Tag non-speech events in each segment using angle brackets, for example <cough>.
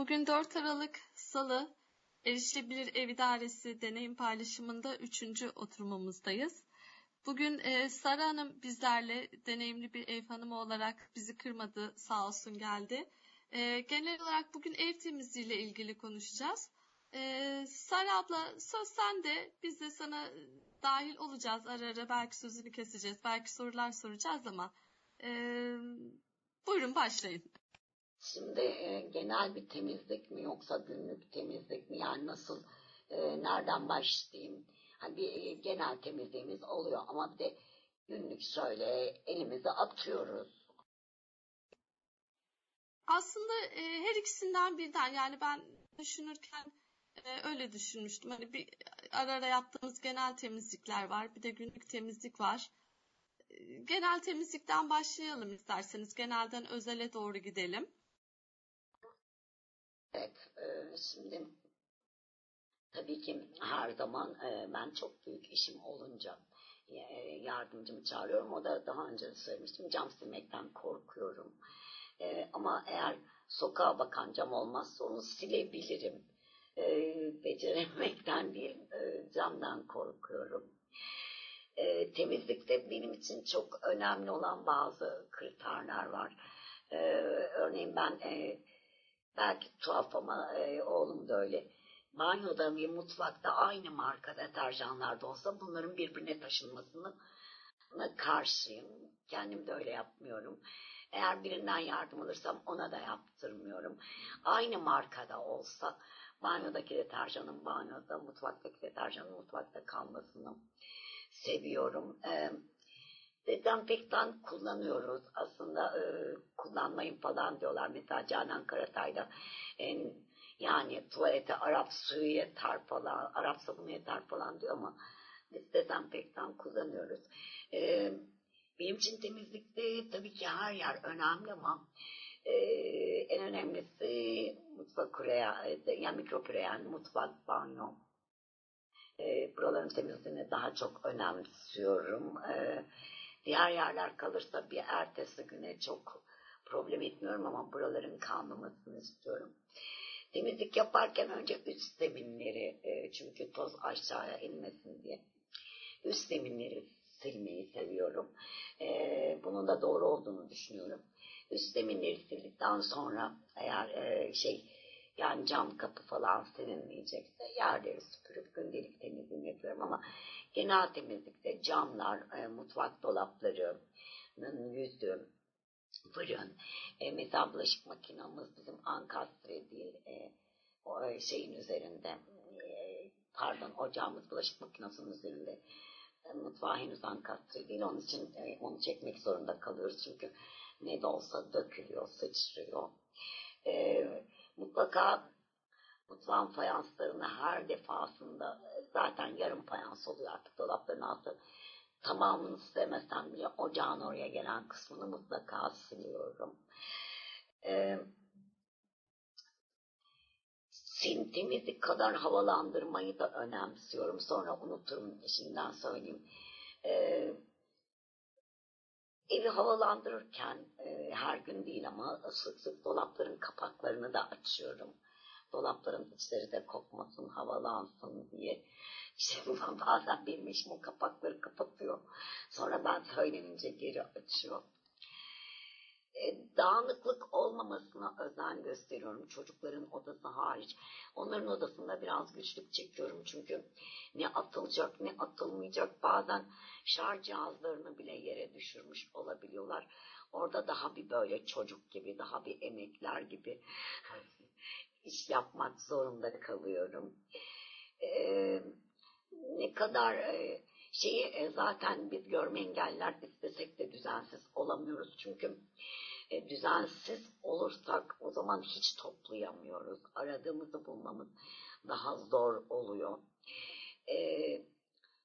Bugün 4 Aralık Salı Erişilebilir Ev İdaresi deneyim paylaşımında 3. oturumumuzdayız. Bugün e, Sara Hanım bizlerle deneyimli bir ev hanımı olarak bizi kırmadı sağ olsun geldi. E, genel olarak bugün ev temizliği ile ilgili konuşacağız. E, Sara abla söz sende biz de sana dahil olacağız ara ara belki sözünü keseceğiz belki sorular soracağız ama e, buyurun başlayın. Şimdi e, genel bir temizlik mi yoksa günlük temizlik mi yani nasıl e, nereden başlayayım? Hani bir e, genel temizliğimiz oluyor ama bir de günlük şöyle elimizi atıyoruz. Aslında e, her ikisinden birden yani ben düşünürken e, öyle düşünmüştüm. Hani bir ara ara yaptığımız genel temizlikler var. Bir de günlük temizlik var. E, genel temizlikten başlayalım isterseniz. Genelden özele doğru gidelim. Evet, e, şimdi tabii ki her zaman e, ben çok büyük işim olunca e, yardımcımı çağırıyorum. O da daha önce de söylemiştim. Cam silmekten korkuyorum. Ama eğer sokağa bakan cam olmazsa onu silebilirim. Beceremekten değil, e, camdan korkuyorum. Temizlikte benim için çok önemli olan bazı kriterler var. Örneğin ben belki tuhaf ama e, oğlum da öyle. Banyoda ve mutfakta aynı marka deterjanlar da olsa bunların birbirine taşınmasını karşıyım. Kendim de öyle yapmıyorum. Eğer birinden yardım alırsam ona da yaptırmıyorum. Aynı markada olsa banyodaki deterjanın banyoda, mutfaktaki deterjanın mutfakta kalmasını seviyorum. Ee, dezenfektan kullanıyoruz. Aslında e, kullanmayın falan diyorlar. Mesela Canan Karatay'da e, yani tuvalete Arap suyu yeter falan, Arap sabunu yeter falan diyor ama biz dezenfektan kullanıyoruz. E, benim için temizlikte tabii ki her yer önemli ama e, en önemlisi mutfak kureya, yani mikrokureyen, mutfak, banyo. E, buraların temizliğini daha çok önemsiyorum. E, Diğer yerler kalırsa bir ertesi güne çok problem etmiyorum ama buraların kalmamasını istiyorum. Temizlik yaparken önce üst zeminleri e, çünkü toz aşağıya inmesin diye üst zeminleri silmeyi seviyorum. E, bunun da doğru olduğunu düşünüyorum. Üst zeminleri sildikten sonra eğer e, şey yani cam kapı falan silinmeyecekse yerleri süpürüp gündelik temizliğini yapıyorum ama genel temizlikte camlar, e, mutfak dolaplarının yüzü, fırın, e, mesela bulaşık makinamız bizim ankastre değil, e, o e, şeyin üzerinde, e, pardon ocağımız bulaşık makinesinin üzerinde e, mutfağı henüz ankastre değil. Onun için e, onu çekmek zorunda kalıyoruz çünkü ne de olsa dökülüyor, sıçrıyor. Mutlaka mutfağın fayanslarını her defasında zaten yarım fayans oluyor artık dolapların altı. Tamamını istemesem bile ocağın oraya gelen kısmını mutlaka siliyorum. Ee, sim temizlik kadar havalandırmayı da önemsiyorum. Sonra unuturum şimdiden söyleyeyim. Ee, evi havalandırırken e, her gün değil ama sık sık dolapların kapaklarını da açıyorum dolapların içleri de kokmasın, havalansın diye. İşte <laughs> bazen benim işim o kapakları kapatıyor. Sonra ben söylenince geri açıyor. E, dağınıklık olmamasına özen gösteriyorum çocukların odası hariç. Onların odasında biraz güçlük çekiyorum çünkü ne atılacak ne atılmayacak bazen şarj cihazlarını bile yere düşürmüş olabiliyorlar. Orada daha bir böyle çocuk gibi daha bir emekler gibi iş yapmak zorunda kalıyorum. Ee, ne kadar e, şeyi e, zaten biz görme engeller istesek de düzensiz olamıyoruz. Çünkü e, düzensiz olursak o zaman hiç toplayamıyoruz. Aradığımızı bulmamız daha zor oluyor. E,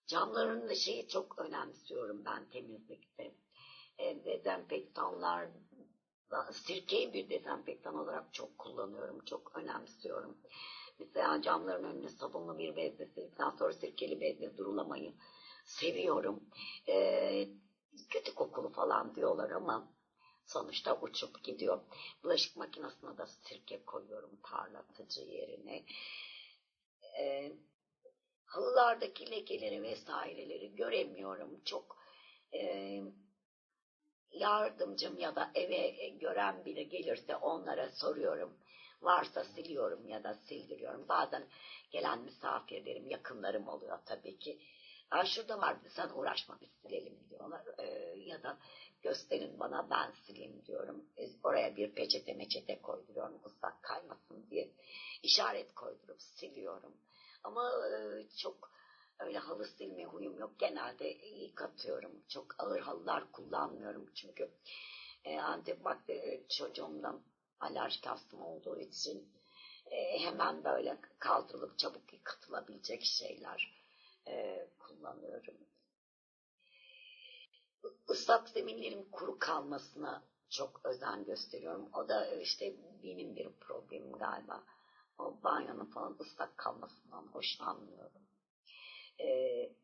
camların da şeyi çok önemsiyorum ben temizlikte. E, dezenfektanlar sirkeyi bir dezenfektan olarak çok kullanıyorum, çok önemsiyorum. Mesela camların önüne sabunlu bir bezle sildikten sonra sirkeli bezle durulamayı seviyorum. Ee, kötü kokulu falan diyorlar ama sonuçta uçup gidiyor. Bulaşık makinesine de sirke koyuyorum parlatıcı yerine. Ee, halılardaki lekeleri vesaireleri göremiyorum. Çok e, yardımcım ya da eve gören biri gelirse onlara soruyorum. Varsa siliyorum ya da sildiriyorum. Bazen gelen misafirlerim, yakınlarım oluyor tabii ki. Aa, şurada var sen uğraşma biz silelim diyorlar. Ee, ya da gösterin bana ben sileyim diyorum. Oraya bir peçete meçete koyduruyorum ıslak kaymasın diye. işaret koydurup siliyorum. Ama e, çok öyle halı silme huyum yok. Genelde yıkatıyorum. Çok ağır halılar kullanmıyorum çünkü e, antibakteri çocuğumdan alerjik astım olduğu için e, hemen böyle kaldırılıp çabuk yıkatılabilecek şeyler kullanıyorum. Islak zeminlerin kuru kalmasına çok özen gösteriyorum. O da işte benim bir problemim galiba. O banyonun falan ıslak kalmasından hoşlanmıyorum. Ee,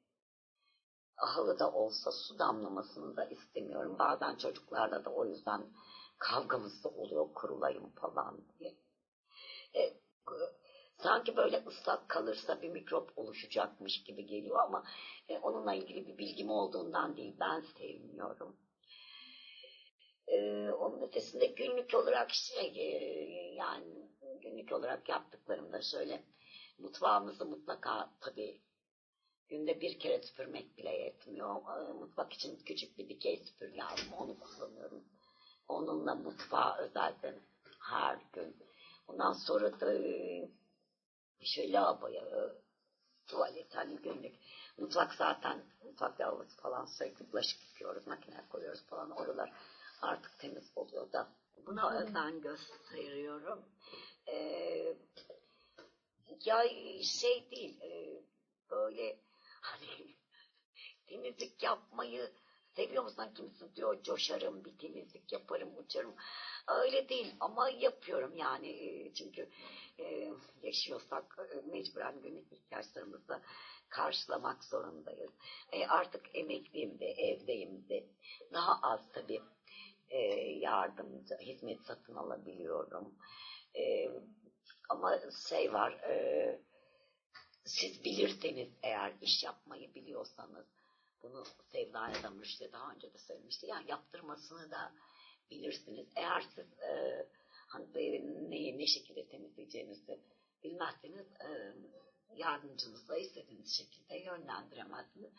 halıda olsa su damlamasını da istemiyorum. Bazen çocuklarla da o yüzden kavgamız da oluyor kurulayım falan diye. Ee, sanki böyle ıslak kalırsa bir mikrop oluşacakmış gibi geliyor ama e, onunla ilgili bir bilgim olduğundan değil ben sevmiyorum. Ee, onun ötesinde günlük olarak şey e, yani günlük olarak yaptıklarımda şöyle mutfağımızı mutlaka tabii günde bir kere süpürmek bile yetmiyor. Ee, mutfak için küçük bir dikey süpürge aldım onu kullanıyorum. Onunla mutfağı özellikle her gün. Ondan sonra da şöyle lavaboya, tuvalet hani günlük. Mutfak zaten mutfak lavabosu falan sürekli bulaşık yıkıyoruz, makineye koyuyoruz falan oralar artık temiz oluyor da buna özen gösteriyorum. Ee, ya şey değil e, böyle hani temizlik yapmayı seviyor kimsin diyor coşarım bir temizlik yaparım uçarım. Öyle değil ama yapıyorum yani. E, çünkü e, yaşıyorsak e, mecburen günlük ihtiyaçlarımızı karşılamak zorundayız. E, artık emekliyim de evdeyim de. Daha az tabii e, yardımcı hizmet satın alabiliyorum. E, ama şey var e, siz bilirseniz eğer iş yapmayı biliyorsanız bunu Sevda'ya da Mürşit'e daha önce de söylemişti. Yani yaptırmasını da bilirsiniz. Eğer siz e, hani neyi ne şekilde temizleyeceğinizi bilmezseniz e, yardımcınızla istediğiniz şekilde yönlendiremezsiniz.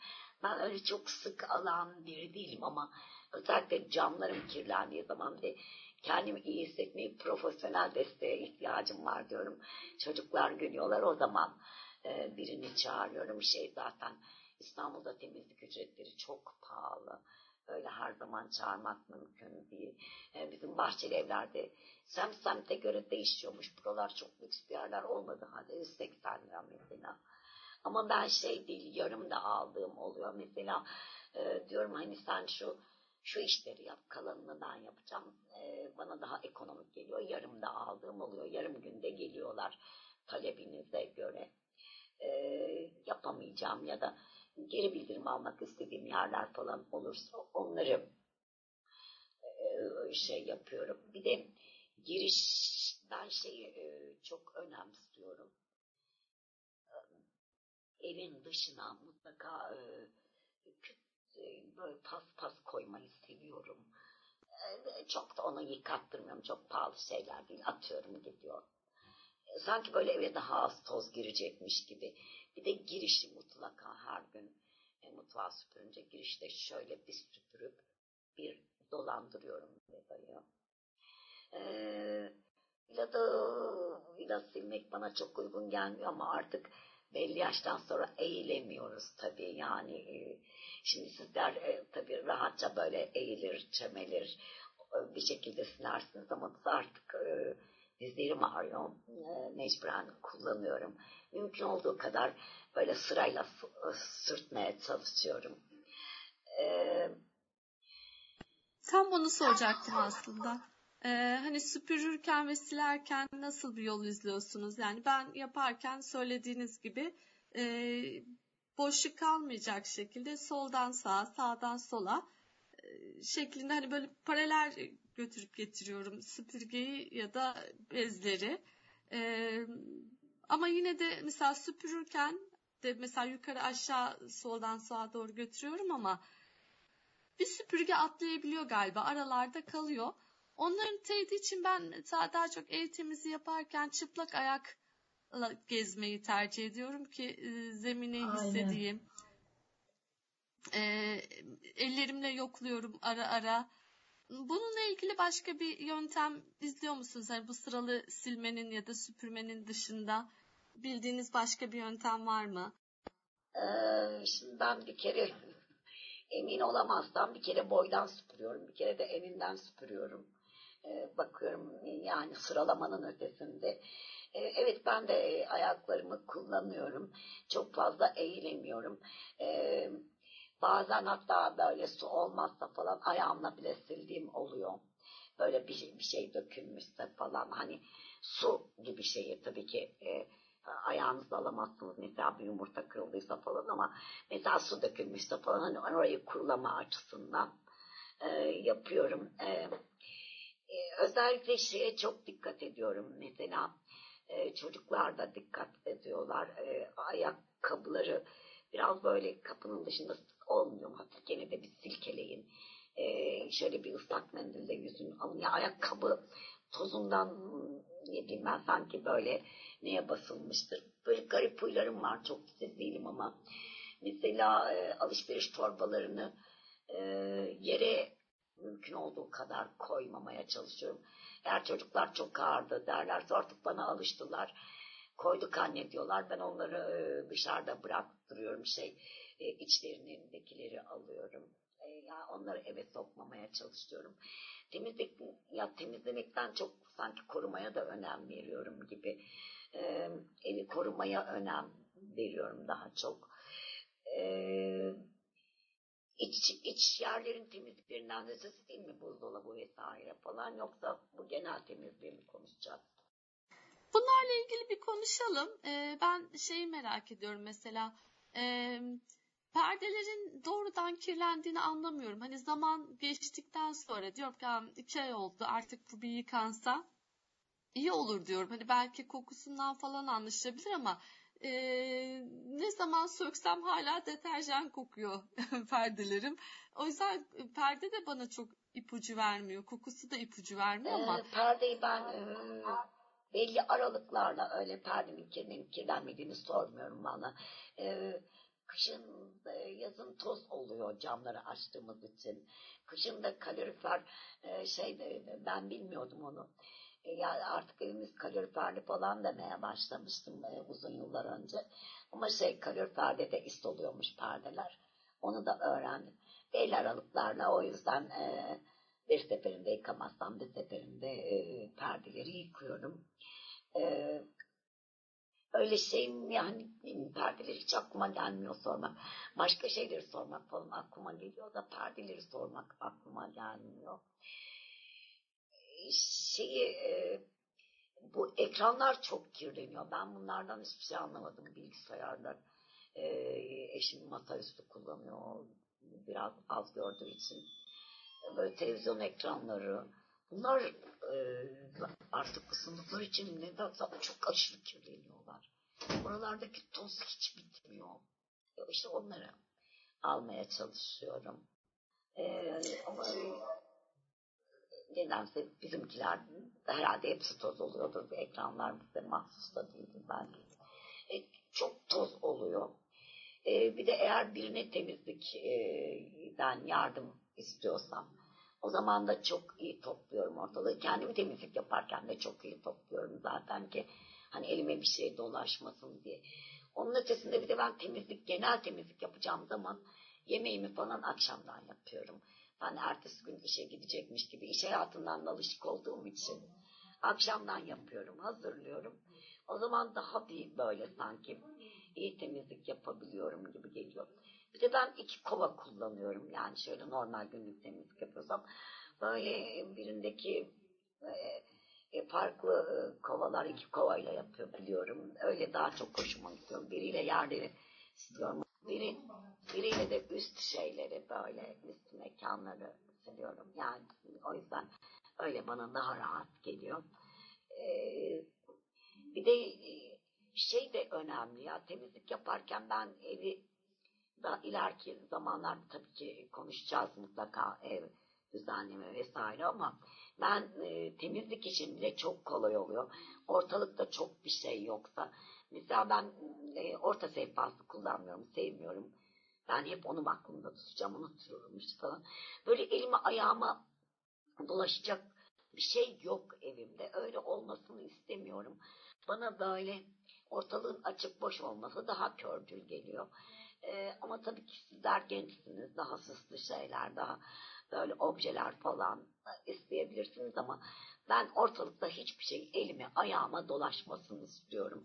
Ben öyle çok sık alan biri değilim ama özellikle camlarım kirlendiği zaman ve kendimi iyi hissetmeyi profesyonel desteğe ihtiyacım var diyorum. Çocuklar gülüyorlar o zaman e, birini çağırıyorum. Şey zaten İstanbul'da temizlik ücretleri çok pahalı. Öyle her zaman çağırmak mümkün değil. E, bizim bahçeli evlerde sem semte göre değişiyormuş. Buralar çok lüks bir yerler olmadı halde 180 lira mesela. Ama ben şey değil yarım da aldığım oluyor. Mesela e, diyorum hani sen şu şu işleri yap kalanını ben yapacağım. E, bana daha ekonomik geliyor. Yarım da aldığım oluyor. Yarım günde geliyorlar talebinize göre. E, yapamayacağım ya da geri bildirim almak istediğim yerler falan olursa onları e, şey yapıyorum. Bir de giriş ben şeyi e, çok önemsiyorum. E, evin dışına mutlaka böyle pas pas koymayı seviyorum. Çok da onu yıkattırmıyorum. Çok pahalı şeyler değil. Atıyorum gidiyor. Sanki böyle eve daha az toz girecekmiş gibi. Bir de girişi mutlaka her gün e, mutfağa süpürünce girişte şöyle bir süpürüp bir dolandırıyorum vedayı. Ee, ya da silmek bana çok uygun gelmiyor ama artık belli yaştan sonra eğilemiyoruz tabii yani. E, şimdi sizler e, tabii rahatça böyle eğilir, çemelir e, bir şekilde silersiniz ama artık e, dizlerim ağrıyor. E, mecburen kullanıyorum. Mümkün olduğu kadar böyle sırayla sürtmeye çalışıyorum. Ee, Tam bunu soracaktım aslında. Ee, hani süpürürken ve silerken nasıl bir yol izliyorsunuz? Yani ben yaparken söylediğiniz gibi e, boşluk kalmayacak şekilde soldan sağa, sağdan sola e, şeklinde hani böyle paralel götürüp getiriyorum süpürgeyi ya da bezleri. Ee, ama yine de mesela süpürürken de mesela yukarı aşağı soldan sağa doğru götürüyorum ama bir süpürge atlayabiliyor galiba aralarda kalıyor. Onların teyidi için ben mesela daha çok ev temizliği yaparken çıplak ayakla gezmeyi tercih ediyorum ki e, zemini Aynen. hissedeyim. E, ellerimle yokluyorum ara ara. Bununla ilgili başka bir yöntem izliyor musunuz? Hani bu sıralı silmenin ya da süpürmenin dışında bildiğiniz başka bir yöntem var mı? Ee, şimdi ben bir kere <laughs> emin olamazsam bir kere boydan süpürüyorum. Bir kere de eninden süpürüyorum. Ee, bakıyorum yani sıralamanın ötesinde. Ee, evet ben de e, ayaklarımı kullanıyorum. Çok fazla eğilemiyorum. Ee, bazen hatta böyle su olmazsa falan ayağımla bile sildiğim oluyor. Böyle bir şey, bir şey dökülmüşse falan hani su gibi şeyi tabii ki e, ayağınızla alamazsınız. Mesela bir yumurta kırıldıysa falan ama mesela su dökülmüşse falan hani orayı kurulama açısından e, yapıyorum. E, e, özellikle şeye çok dikkat ediyorum. Mesela e, çocuklar da dikkat ediyorlar. E, ayakkabıları biraz böyle kapının dışında olmuyor. Hafif gene de bir silkeleyin. E, şöyle bir ıslak mendille yüzünü alın. Ya ayakkabı tozundan ne bileyim ben sanki böyle neye basılmıştır. Böyle garip huylarım var. Çok titiz değilim ama. Mesela e, alışveriş torbalarını e, yere mümkün olduğu kadar koymamaya çalışıyorum. Eğer çocuklar çok ağırdı derlerse artık bana alıştılar. Koyduk anne diyorlar. Ben onları e, dışarıda bıraktırıyorum. Şey e, içlerindekileri alıyorum. E, yani onları eve sokmamaya çalışıyorum. Temizlik ya temizlemekten çok sanki korumaya da önem veriyorum gibi. E, evi korumaya önem veriyorum daha çok. E, iç, iç yerlerin temizliklerinden de söz değil mi buzdolabı vesaire falan yoksa bu genel temizliği mi konuşacağız? Bunlarla ilgili bir konuşalım. Ee, ben şeyi merak ediyorum mesela e, perdelerin doğrudan kirlendiğini anlamıyorum. Hani zaman geçtikten sonra diyorum ki "Tamam, iki ay oldu artık bu bir yıkansa iyi olur diyorum. Hani belki kokusundan falan anlaşılabilir ama e, ne zaman söksem hala deterjan kokuyor <laughs> perdelerim. O yüzden perde de bana çok ipucu vermiyor. Kokusu da ipucu vermiyor ama Ee, perdeyi ben e, belli aralıklarla öyle perdenin kirlenip kirlenmediğini sormuyorum bana. E, kışın e, yazın toz oluyor camları açtığımız için. Kışın da kalorifer e, şey de, ben bilmiyordum onu. E, yani artık evimiz kaloriferli falan demeye başlamıştım e, uzun yıllar önce. Ama şey kaloriferde de ist oluyormuş perdeler. Onu da öğrendim. Belli aralıklarla o yüzden e, bir seferinde yıkamazsam bir seferinde e, perdeleri yıkıyorum. E, öyle şeyim yani perdeleri hiç gelmiyor sormak. Başka şeyleri sormak falan aklıma geliyor da perdeleri sormak aklıma gelmiyor. Şeyi e, bu ekranlar çok kirleniyor. Ben bunlardan hiçbir şey anlamadım bilgisayarlar. E, eşim masaüstü kullanıyor. Biraz az gördüğü için böyle televizyon ekranları bunlar e, artık ısındıkları için nedense çok aşırı kirleniyorlar. Oralardaki toz hiç bitmiyor. İşte onları almaya çalışıyorum. E, ama nedense bizimkiler herhalde hepsi toz oluyordur. Bu ekranlar bize mahsus da değildir belki. E, çok toz oluyor. E, bir de eğer birine temizlikten yardım istiyorsam o zaman da çok iyi topluyorum ortalığı. Kendimi temizlik yaparken de çok iyi topluyorum zaten ki hani elime bir şey dolaşmasın diye. Onun ötesinde bir de ben temizlik, genel temizlik yapacağım zaman yemeğimi falan akşamdan yapıyorum. Ben ertesi gün işe gidecekmiş gibi iş hayatından da alışık olduğum için akşamdan yapıyorum, hazırlıyorum. O zaman daha bir böyle sanki iyi temizlik. De ben iki kova kullanıyorum. Yani şöyle normal günlük temizlik yapıyorsam böyle birindeki e, farklı e, kovalar iki kovayla yapıyor biliyorum. Öyle daha çok hoşuma gidiyor. Biriyle yerleri siliyorum. Biri, biriyle de üst şeyleri böyle üst mekanları siliyorum. Yani o yüzden Öyle bana daha rahat geliyor. Ee, bir de e, şey de önemli ya temizlik yaparken ben evi da ileriki zamanlarda tabii ki konuşacağız mutlaka ev düzenleme vesaire ama ben e, temizlik için bile çok kolay oluyor. Ortalıkta çok bir şey yoksa. Mesela ben e, orta sehpası kullanmıyorum, sevmiyorum. Ben hep onu aklımda tutacağım, unutuyorum işte falan. Böyle elime ayağıma dolaşacak bir şey yok evimde. Öyle olmasını istemiyorum. Bana böyle ortalığın açık boş olması daha kördül geliyor. Ee, ama tabii ki sizler gençsiniz. Daha süslü şeyler, daha böyle objeler falan isteyebilirsiniz ama ben ortalıkta hiçbir şey elime ayağıma dolaşmasını istiyorum.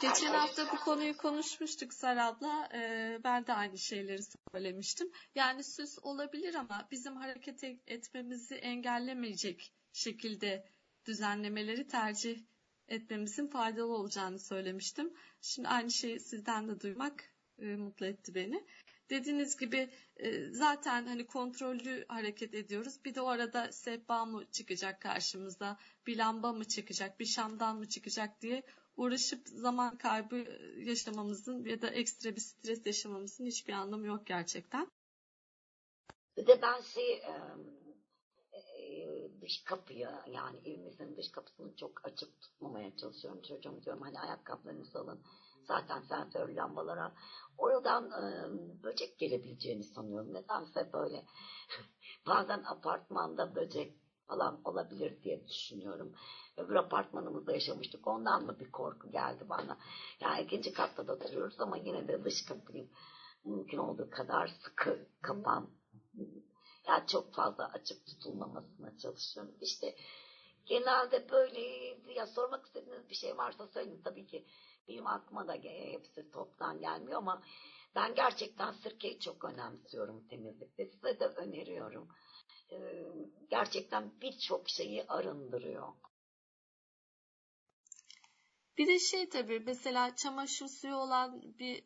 Geçen hafta bu konuyu konuşmuştuk Sarab'la. Ee, ben de aynı şeyleri söylemiştim. Yani süs olabilir ama bizim hareket etmemizi engellemeyecek şekilde düzenlemeleri tercih etmemizin faydalı olacağını söylemiştim. Şimdi aynı şeyi sizden de duymak e, mutlu etti beni. Dediğiniz gibi e, zaten hani kontrollü hareket ediyoruz. Bir de o arada sehpa mı çıkacak karşımıza, bir lamba mı çıkacak, bir şamdan mı çıkacak diye uğraşıp zaman kaybı yaşamamızın ya da ekstra bir stres yaşamamızın hiçbir anlamı yok gerçekten. Bir de ben şey dış kapıyı yani evimizin dış kapısını çok açık tutmamaya çalışıyorum. Çocuğum diyorum hani ayakkabılarınızı alın. Zaten sensör lambalara oradan e, böcek gelebileceğini sanıyorum. Nedense böyle <laughs> bazen apartmanda böcek falan olabilir diye düşünüyorum. Öbür apartmanımızda yaşamıştık. Ondan mı bir korku geldi bana. Yani ikinci katta da oturuyoruz ama yine de dış kapıyı mümkün olduğu kadar sıkı kapan. Yani çok fazla açık tutulmamasına çalışıyorum. İşte genelde böyle ya sormak istediğiniz bir şey varsa söyleyin tabii ki benim aklıma da hepsi toptan gelmiyor ama ben gerçekten sirkeyi çok önemsiyorum temizlikte. Size de öneriyorum. Gerçekten birçok şeyi arındırıyor. Bir de şey tabii mesela çamaşır suyu olan bir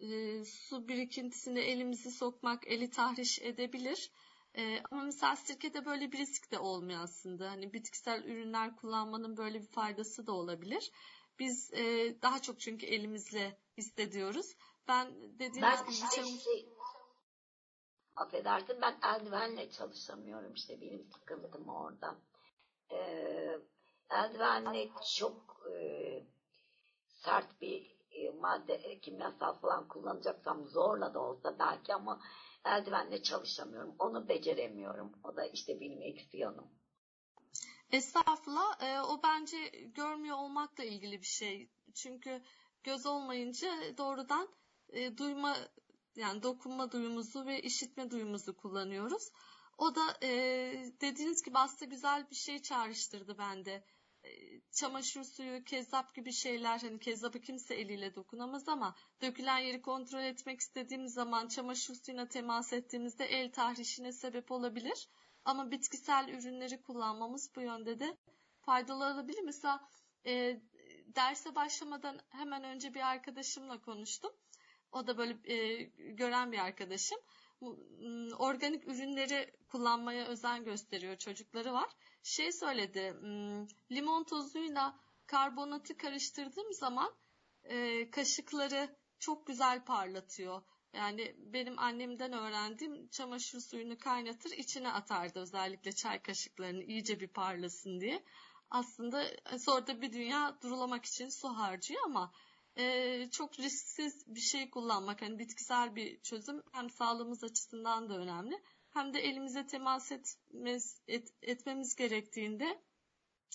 e, su birikintisine elimizi sokmak eli tahriş edebilir. E, ama mesela sirkede böyle bir risk de olmuyor aslında. Hani bitkisel ürünler kullanmanın böyle bir faydası da olabilir. Biz e, daha çok çünkü elimizle hissediyoruz. Ben dediğiniz ben gibi şey, şey, affedersin ben eldivenle çalışamıyorum işte benim sıkıntım orada. Ee, eldivenle çok e, sert bir e, madde e, kimyasal falan kullanacaksam zorla da olsa belki ama eldivenle çalışamıyorum. Onu beceremiyorum. O da işte benim eksi yanım. Estağfurullah. E, o bence görmüyor olmakla ilgili bir şey. Çünkü göz olmayınca doğrudan e, duyma yani dokunma duyumuzu ve işitme duyumuzu kullanıyoruz. O da e, dediğiniz gibi aslında güzel bir şey çağrıştırdı bende. E, çamaşır suyu, kezzap gibi şeyler hani kezzapı kimse eliyle dokunamaz ama dökülen yeri kontrol etmek istediğimiz zaman çamaşır suyuna temas ettiğimizde el tahrişine sebep olabilir. Ama bitkisel ürünleri kullanmamız bu yönde de faydalı olabilir. Mesela e, derse başlamadan hemen önce bir arkadaşımla konuştum. O da böyle e, gören bir arkadaşım. Organik ürünleri kullanmaya özen gösteriyor. Çocukları var. Şey söyledi. Limon tozuyla karbonatı karıştırdığım zaman e, kaşıkları çok güzel parlatıyor. Yani benim annemden öğrendiğim çamaşır suyunu kaynatır içine atardı özellikle çay kaşıklarını iyice bir parlasın diye. Aslında e, sonra da bir dünya durulamak için su harcıyor ama e, çok risksiz bir şey kullanmak hani bitkisel bir çözüm hem sağlığımız açısından da önemli hem de elimize temas etmez, et, etmemiz gerektiğinde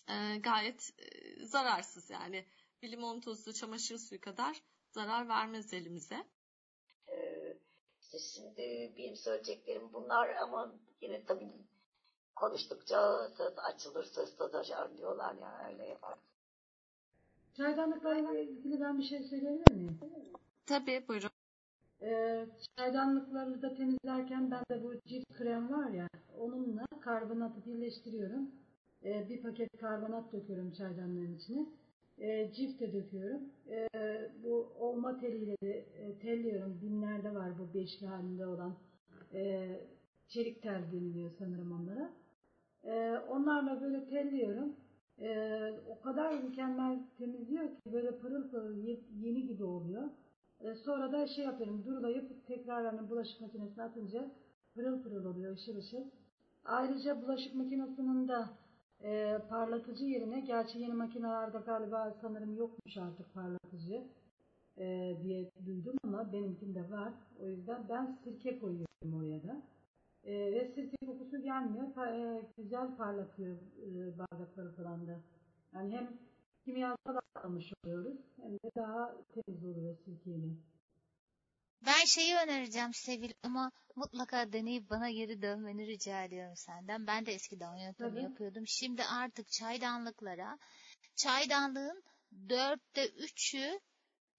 e, gayet e, zararsız yani bir limon tozu çamaşır suyu kadar zarar vermez elimize. Şimdi benim söyleyeceklerim bunlar ama yine tabii konuştukça söz açılır, söz taşar diyorlar ya öyle yapar. Çaydanlıklarla ilgili ben bir şey söyleyebilir miyim? Tabii buyurun. Ee, çaydanlıkları da temizlerken ben de bu cilt krem var ya onunla karbonatı birleştiriyorum. Ee, bir paket karbonat döküyorum çaydanlığın içine e, cifte döküyorum. E, bu olma teliyle de e, telliyorum. Binlerde var bu beşli halinde olan e, çelik tel deniliyor sanırım onlara. E, onlarla böyle telliyorum. E, o kadar mükemmel temizliyor ki böyle pırıl pırıl yeni gibi oluyor. E, sonra da şey yapıyorum durulayıp tekrar hani bulaşık makinesine atınca pırıl pırıl oluyor ışıl ışıl. Ayrıca bulaşık makinesinin de e, parlatıcı yerine, gerçi yeni makinelerde galiba sanırım yokmuş artık parlatıcı e, diye duydum ama benimkinde var. O yüzden ben sirke koyuyorum oraya da. E, ve sirke kokusu gelmiyor. Pa, e, güzel parlatıyor e, bardakları falan da. Yani hem kimyasal almış oluyoruz hem de daha temiz oluyor sirkeyle. Ben şeyi önereceğim Sevil ama mutlaka deneyip bana geri dönmeni rica ediyorum senden. Ben de eskiden Tabii. yapıyordum. Şimdi artık çaydanlıklara çaydanlığın dörtte üçü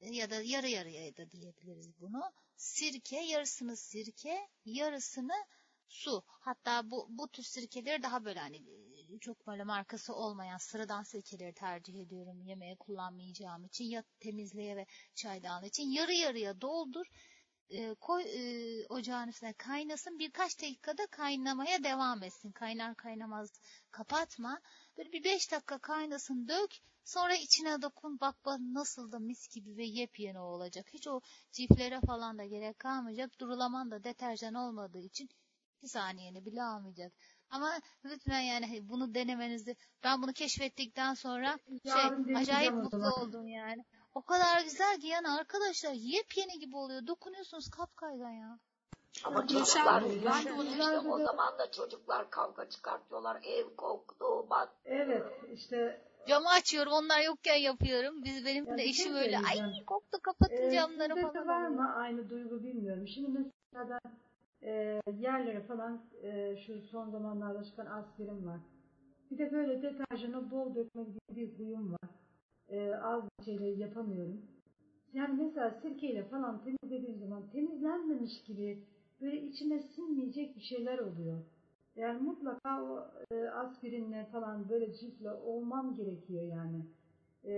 ya da yarı yarıya da diyebiliriz bunu. Sirke, yarısını sirke, yarısını su. Hatta bu, bu tür sirkeleri daha böyle hani çok böyle markası olmayan sıradan sirkeleri tercih ediyorum. Yemeğe kullanmayacağım için ya temizliğe ve çaydanlığı için yarı yarıya doldur e, koy e, ocağın üstüne kaynasın. Birkaç dakikada kaynamaya devam etsin. Kaynar kaynamaz kapatma. Böyle bir beş dakika kaynasın dök. Sonra içine dokun bak bak nasıl da mis gibi ve yepyeni olacak. Hiç o ciflere falan da gerek kalmayacak. Durulaman da deterjan olmadığı için bir saniyeni bile almayacak. Ama lütfen yani bunu denemenizi ben bunu keşfettikten sonra şey acayip mutlu oldum yani. O kadar güzel ki yani arkadaşlar yepyeni gibi oluyor. Dokunuyorsunuz kapkaygan ya. Ama çocuklar ben de işte o zaman da çocuklar kavga çıkartıyorlar. Ev koktu bak. Evet işte Camı açıyorum onlar yokken yapıyorum. Biz benim de şey eşim öyle ay koktu kapatın ee, camları falan. Sizde var mı aynı duygu bilmiyorum. Şimdi mesela ben e, yerlere falan e, şu son zamanlarda çıkan aspirin var. Bir de böyle deterjanı bol dökme gibi bir huyum var e, az şeyleri yapamıyorum. Yani mesela sirkeyle falan temizlediğim zaman temizlenmemiş gibi böyle içime sinmeyecek bir şeyler oluyor. Yani mutlaka o e, aspirinle falan böyle ciltle olmam gerekiyor yani. E,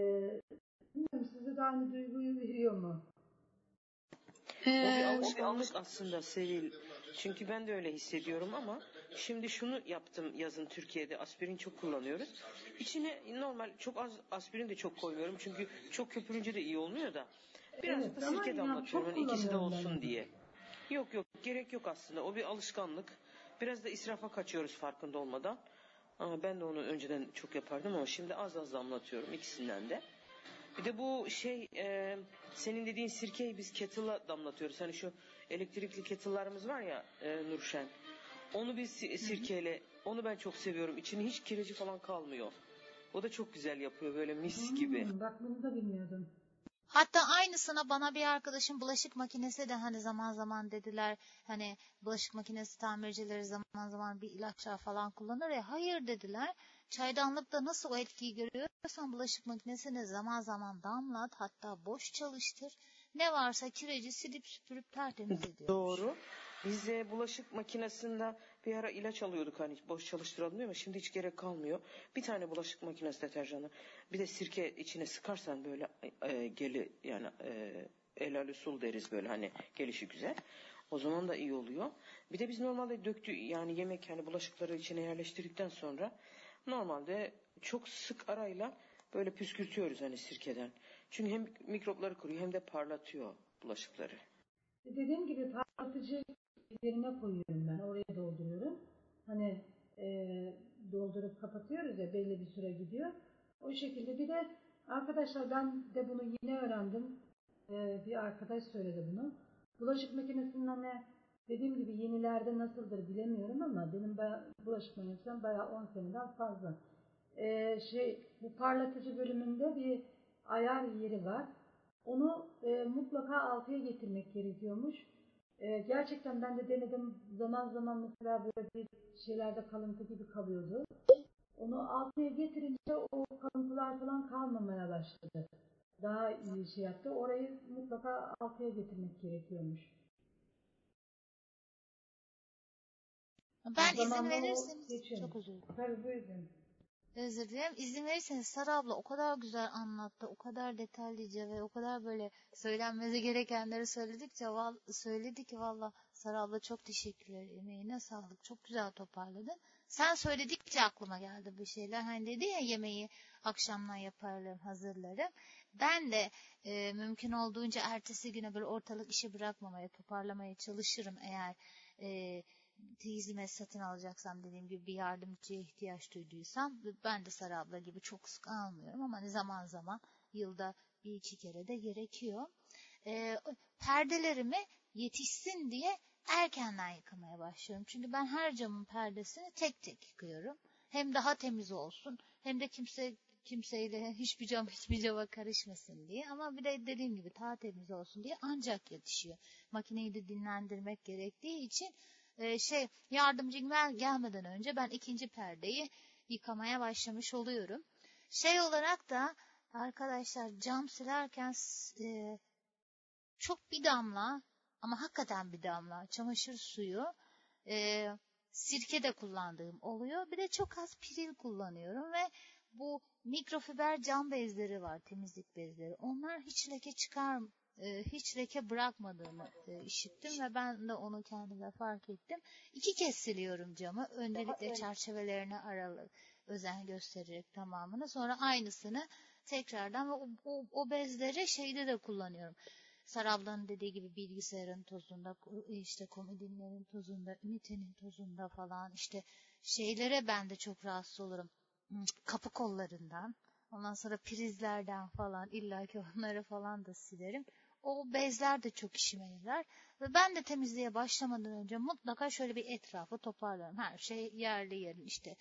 bilmiyorum size de aynı duyguyu veriyor mu? Ee, o bir alışkanlık aslında Sevil. Çünkü ben de öyle hissediyorum ama şimdi şunu yaptım yazın Türkiye'de aspirin çok kullanıyoruz. İçine normal çok az aspirin de çok koymuyorum çünkü çok köpürünce de iyi olmuyor da. Biraz evet, da sirke damlatıyorum yani ikisi de olsun ben. diye. Yok yok gerek yok aslında o bir alışkanlık. Biraz da israfa kaçıyoruz farkında olmadan. Ama ben de onu önceden çok yapardım ama şimdi az az damlatıyorum ikisinden de. Bir de bu şey e, senin dediğin sirkeyi biz kettle'a damlatıyoruz. Hani şu elektrikli kettle'larımız var ya e, Nurşen. Onu biz sirkeyle onu ben çok seviyorum. İçine hiç kireci falan kalmıyor. O da çok güzel yapıyor böyle mis hmm, gibi. Bak bunu da bilmiyordum. Hatta aynısına bana bir arkadaşım bulaşık makinesi de hani zaman zaman dediler hani bulaşık makinesi tamircileri zaman zaman bir ilaçlar falan kullanır ya hayır dediler. Çaydanlıkta nasıl o etkiyi görüyorsan bulaşık makinesine zaman zaman damlat hatta boş çalıştır. Ne varsa kireci silip süpürüp tertemiz ediyor. Doğru. Biz de bulaşık makinesinde bir ara ilaç alıyorduk hani boş çalıştıralım diye ama şimdi hiç gerek kalmıyor. Bir tane bulaşık makinesi deterjanı bir de sirke içine sıkarsan böyle e, geli yani e, el usul deriz böyle hani gelişi güzel. O zaman da iyi oluyor. Bir de biz normalde döktü yani yemek yani bulaşıkları içine yerleştirdikten sonra normalde çok sık arayla böyle püskürtüyoruz hani sirkeden. Çünkü hem mikropları kuruyor hem de parlatıyor bulaşıkları. Dediğim gibi parlatıcı yerine koyuyorum ben. Oraya dolduruyorum. Hani e, doldurup kapatıyoruz ya belli bir süre gidiyor. O şekilde bir de arkadaşlar ben de bunu yine öğrendim. E, bir arkadaş söyledi bunu. Bulaşık makinesinin hani dediğim gibi yenilerde nasıldır bilemiyorum ama benim bayağı, bulaşık makinesinden bayağı 10 seneden fazla. E, şey bu parlatıcı bölümünde bir ayar yeri var. Onu e, mutlaka altıya getirmek gerekiyormuş. E, gerçekten ben de denedim. Zaman zaman mesela böyle bir şeylerde kalıntı gibi kalıyordu. Onu altıya getirince o kalıntılar falan kalmamaya başladı. Daha iyi şey yaptı. Orayı mutlaka altıya getirmek gerekiyormuş. Ben izin verirseniz çok özür dilerim. Tabii buyurun. Özür dilerim. İzin verirseniz Sara abla o kadar güzel anlattı. O kadar detaylıca ve o kadar böyle söylenmesi gerekenleri söyledikçe söyledi ki valla Sara abla çok teşekkürler. Emeğine sağlık. Çok güzel toparladın. sen söyledikçe aklıma geldi bu şeyler. Hani dedi ya yemeği akşamdan yaparım, hazırlarım. Ben de e, mümkün olduğunca ertesi güne böyle ortalık işi bırakmamaya, toparlamaya çalışırım eğer e, hizmet satın alacaksam dediğim gibi bir yardımcıya ihtiyaç duyduysam ben de Sara abla gibi çok sık almıyorum ama hani zaman zaman yılda bir iki kere de gerekiyor. E, perdelerimi yetişsin diye erkenden yıkamaya başlıyorum. Çünkü ben her camın perdesini tek tek yıkıyorum. Hem daha temiz olsun hem de kimse kimseyle hiçbir cam hiçbir cama karışmasın diye. Ama bir de dediğim gibi daha temiz olsun diye ancak yetişiyor. Makineyi de dinlendirmek gerektiği için e, şey yardımcı gelmeden önce ben ikinci perdeyi yıkamaya başlamış oluyorum. Şey olarak da arkadaşlar cam silerken e, çok bir damla ama hakikaten bir damla çamaşır suyu e, sirke de kullandığım oluyor. Bir de çok az piril kullanıyorum ve bu mikrofiber cam bezleri var temizlik bezleri. Onlar hiç leke çıkar e, hiç leke bırakmadığını e, işittim ve ben de onu kendime fark ettim. İki kez siliyorum camı. Öncelikle çerçevelerine aralık özen göstererek tamamını. Sonra aynısını tekrardan ve o, o, o bezleri şeyde de kullanıyorum. Sarablanın dediği gibi bilgisayarın tozunda, işte komodinlerin tozunda, ünitenin tozunda falan işte şeylere ben de çok rahatsız olurum. Hmm, kapı kollarından, ondan sonra prizlerden falan illaki onları falan da silerim. O bezler de çok işime yarar. Ve ben de temizliğe başlamadan önce mutlaka şöyle bir etrafı toparlarım. Her şey yerli yerin işte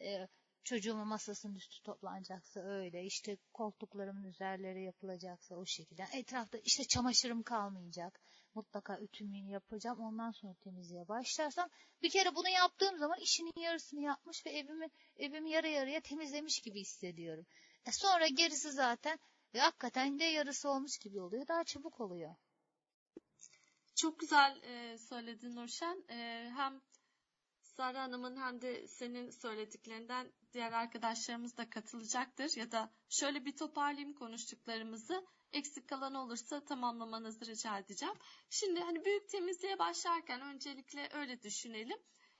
e, çocuğumun masasının üstü toplanacaksa öyle, işte koltuklarımın üzerleri yapılacaksa o şekilde. Etrafta işte çamaşırım kalmayacak. Mutlaka ütümünü yapacağım. Ondan sonra temizliğe başlarsam bir kere bunu yaptığım zaman işinin yarısını yapmış ve evimi evimi yarı yarıya temizlemiş gibi hissediyorum. E sonra gerisi zaten ve hakikaten de yarısı olmuş gibi oluyor. Daha çabuk oluyor. Çok güzel e, söyledin Nurşen. E, hem Sara Hanım'ın hem de senin söylediklerinden diğer arkadaşlarımız da katılacaktır. Ya da şöyle bir toparlayayım konuştuklarımızı. Eksik kalan olursa tamamlamanızı rica edeceğim. Şimdi hani büyük temizliğe başlarken öncelikle öyle düşünelim.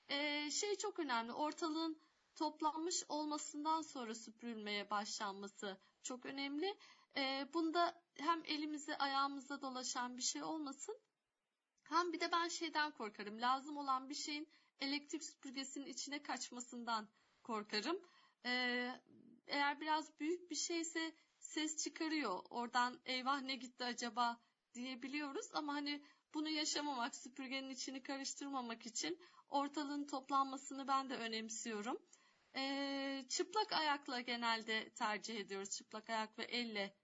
Ee, şey çok önemli. Ortalığın toplanmış olmasından sonra süpürülmeye başlanması çok önemli. Ee, bunda hem elimize ayağımıza dolaşan bir şey olmasın. Hem bir de ben şeyden korkarım. Lazım olan bir şeyin elektrik süpürgesinin içine kaçmasından korkarım. Ee, eğer biraz büyük bir şeyse ses çıkarıyor. Oradan eyvah ne gitti acaba diyebiliyoruz ama hani bunu yaşamamak, süpürgenin içini karıştırmamak için ortalığın toplanmasını ben de önemsiyorum. Ee, çıplak ayakla genelde tercih ediyoruz. Çıplak ayak ve elle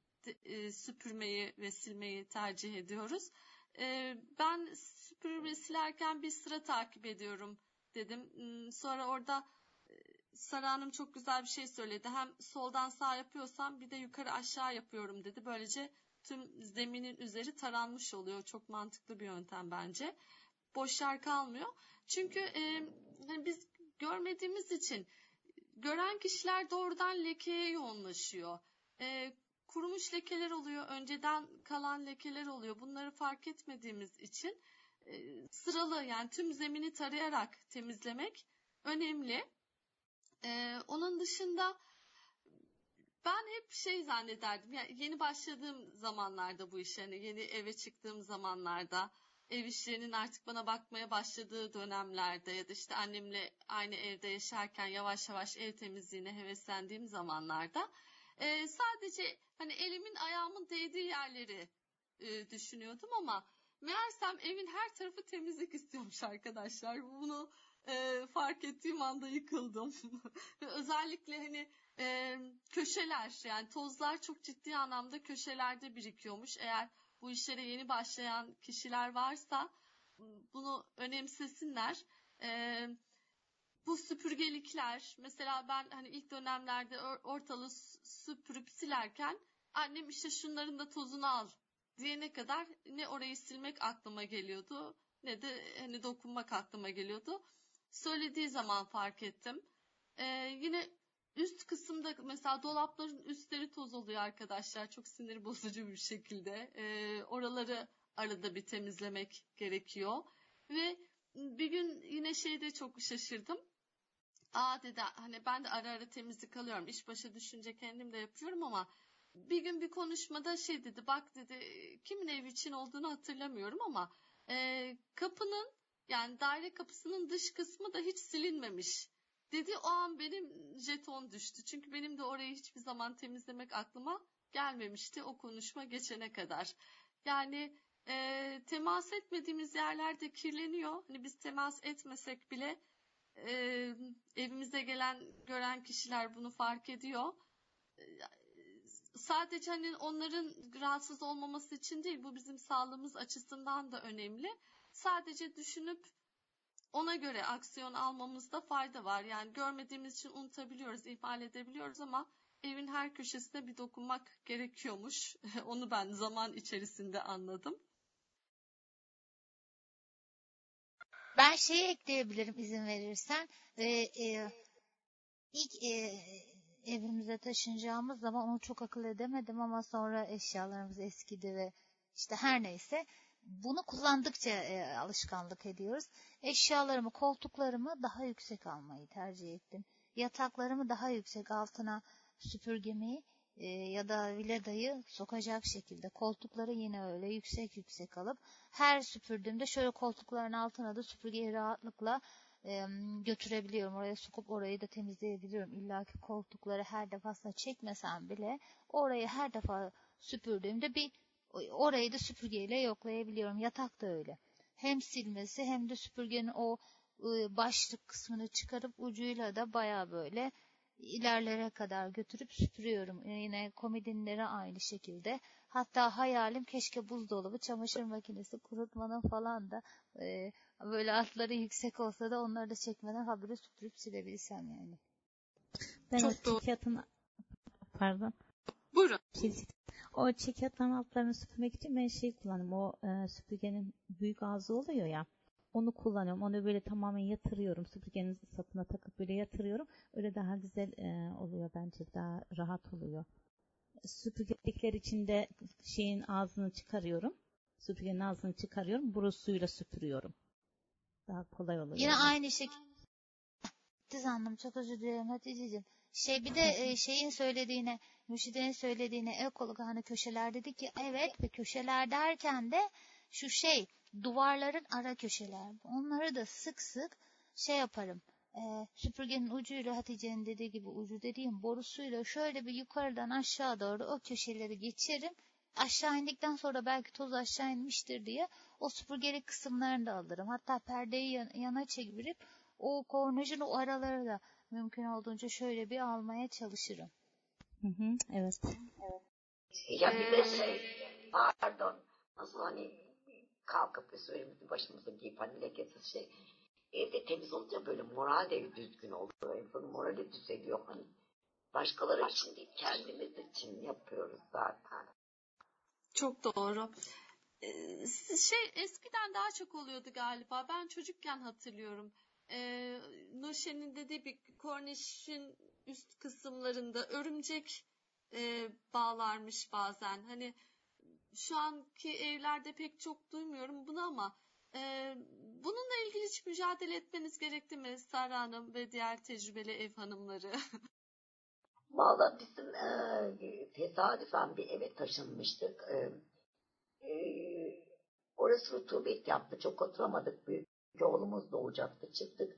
e, süpürmeyi ve silmeyi tercih ediyoruz. Ee, ben süpürme silerken bir sıra takip ediyorum dedim. Hmm, sonra orada e, Sara Hanım çok güzel bir şey söyledi. Hem soldan sağ yapıyorsam bir de yukarı aşağı yapıyorum dedi. Böylece tüm zeminin üzeri taranmış oluyor. Çok mantıklı bir yöntem bence. Boş yer kalmıyor. Çünkü e, hani biz görmediğimiz için gören kişiler doğrudan lekeye yoğunlaşıyor. E, kurumuş lekeler oluyor, önceden kalan lekeler oluyor. Bunları fark etmediğimiz için e, sıralı yani tüm zemini tarayarak temizlemek önemli. Ee, onun dışında ben hep şey zannederdim. Yani yeni başladığım zamanlarda bu iş hani yeni eve çıktığım zamanlarda ev işlerinin artık bana bakmaya başladığı dönemlerde ya da işte annemle aynı evde yaşarken yavaş yavaş ev temizliğine heveslendiğim zamanlarda e, sadece hani elimin ayağımın değdiği yerleri e, düşünüyordum ama meğersem evin her tarafı temizlik istiyormuş arkadaşlar. Bunu e, fark ettiğim anda yıkıldım. <laughs> Özellikle hani e, köşeler yani tozlar çok ciddi anlamda köşelerde birikiyormuş. Eğer bu işlere yeni başlayan kişiler varsa bunu önemsesinler. E, bu süpürgelikler mesela ben hani ilk dönemlerde ortalığı süpürüp silerken annem işte şunların da tozunu al diyene kadar ne orayı silmek aklıma geliyordu ne de hani dokunmak aklıma geliyordu. Söylediği zaman fark ettim. Ee, yine üst kısımda mesela dolapların üstleri toz oluyor arkadaşlar. Çok sinir bozucu bir şekilde. Ee, oraları arada bir temizlemek gerekiyor. Ve bir gün yine şeyde çok şaşırdım. aa dedi hani ben de ara ara temizlik alıyorum. İş başı düşünce kendim de yapıyorum ama bir gün bir konuşmada şey dedi bak dedi kimin ev için olduğunu hatırlamıyorum ama e, kapının yani daire kapısının dış kısmı da hiç silinmemiş. Dedi o an benim jeton düştü. Çünkü benim de orayı hiçbir zaman temizlemek aklıma gelmemişti o konuşma geçene kadar. Yani e, temas etmediğimiz yerlerde kirleniyor. Hani biz temas etmesek bile e, evimize gelen gören kişiler bunu fark ediyor. E, sadece hani onların rahatsız olmaması için değil bu bizim sağlığımız açısından da önemli. Sadece düşünüp ona göre aksiyon almamızda fayda var. Yani görmediğimiz için unutabiliyoruz, ihmal edebiliyoruz ama evin her köşesine bir dokunmak gerekiyormuş. <laughs> Onu ben zaman içerisinde anladım. Ben şeyi ekleyebilirim izin verirsen. Ee, e, ilk e, evimize taşınacağımız zaman onu çok akıl edemedim ama sonra eşyalarımız eskidi ve işte her neyse bunu kullandıkça e, alışkanlık ediyoruz. Eşyalarımı, koltuklarımı daha yüksek almayı tercih ettim. Yataklarımı daha yüksek altına süpürgemi e, ya da viledayı sokacak şekilde koltukları yine öyle yüksek yüksek alıp her süpürdüğümde şöyle koltukların altına da süpürgeyi rahatlıkla e, götürebiliyorum. Oraya sokup orayı da temizleyebiliyorum. İlla ki koltukları her defasında çekmesem bile orayı her defa süpürdüğümde bir orayı da süpürgeyle yoklayabiliyorum. Yatak da öyle. Hem silmesi hem de süpürgenin o başlık kısmını çıkarıp ucuyla da baya böyle ilerlere kadar götürüp süpürüyorum. Yine komodinleri aynı şekilde. Hatta hayalim keşke buzdolabı, çamaşır makinesi, kurutmanın falan da e, böyle altları yüksek olsa da onları da çekmeden habire süpürüp silebilsem yani. Ben Çok o çekiyatın pardon. Buyurun. O çekiyatların altlarını süpürmek için ben şey kullanıyorum. O e, süpürgenin büyük ağzı oluyor ya. Onu kullanıyorum. Onu böyle tamamen yatırıyorum. Süpürgenin sapına takıp böyle yatırıyorum. Öyle daha güzel e, oluyor bence. Daha rahat oluyor. Süpürgelikler içinde şeyin ağzını çıkarıyorum. Süpürgenin ağzını çıkarıyorum. Buru suyla süpürüyorum. Daha kolay oluyor. Yine aynı şekilde. Diz anladım. Çok özür dilerim Hatice'ciğim. Şey bir de e, şeyin söylediğine, Müşide'nin söylediğine ekolog hani köşeler dedi ki evet ve köşeler derken de şu şey duvarların ara köşeler. Onları da sık sık şey yaparım. E, süpürgenin ucuyla Hatice'nin dediği gibi ucu dediğim borusuyla şöyle bir yukarıdan aşağı doğru o köşeleri geçerim. Aşağı indikten sonra belki toz aşağı inmiştir diye o süpürgeli kısımlarını da alırım. Hatta perdeyi yan, yana çevirip o kornajın o araları da mümkün olduğunca şöyle bir almaya çalışırım. Hı hı, evet. evet. Ya bir de şey, pardon, nasıl hani kalkıp üstümüzü başımıza giyip hani lekesiz şey. Evde temiz olunca böyle moral de düzgün oluyor. İnsanın morali düzeliyor. Hani başkaları için değil kendimiz için yapıyoruz zaten. Çok doğru. Ee, şey eskiden daha çok oluyordu galiba. Ben çocukken hatırlıyorum. Ee, Nurşen'in dediği bir kornişin üst kısımlarında örümcek e, bağlarmış bazen. Hani şu anki evlerde pek çok duymuyorum bunu ama e, bununla ilgili hiç mücadele etmeniz gerekti mi Sara Hanım ve diğer tecrübeli ev hanımları? <laughs> Valla bizim e, tesadüfen bir eve taşınmıştık. E, e, orası rutubet yaptı. Çok oturamadık. Büyük oğlumuz doğacaktı. Çıktık.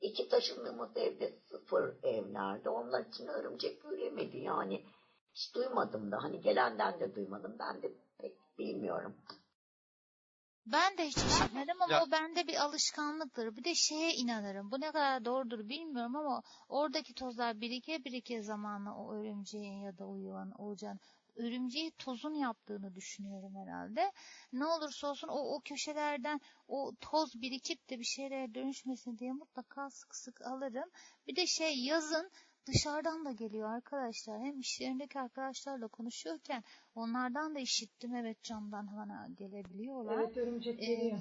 İki taşındığımız evde sıfır evlerde. Onlar için örümcek üremedi. Yani hiç duymadım da. Hani gelenden de duymadım. Ben de pek bilmiyorum. Ben de hiç işitmedim ama ya. o bende bir alışkanlıktır. Bir de şeye inanırım. Bu ne kadar doğrudur bilmiyorum ama oradaki tozlar birike birike zamanla o örümceğin ya da o yuvanın olacağını örümceği tozun yaptığını düşünüyorum herhalde. Ne olursa olsun o, o köşelerden o toz birikip de bir şeylere dönüşmesin diye mutlaka sık sık alırım. Bir de şey yazın dışarıdan da geliyor arkadaşlar. Hem işlerindeki arkadaşlarla konuşuyorken onlardan da işittim. Evet camdan hemen gelebiliyorlar. Evet örümcek ee, geliyor.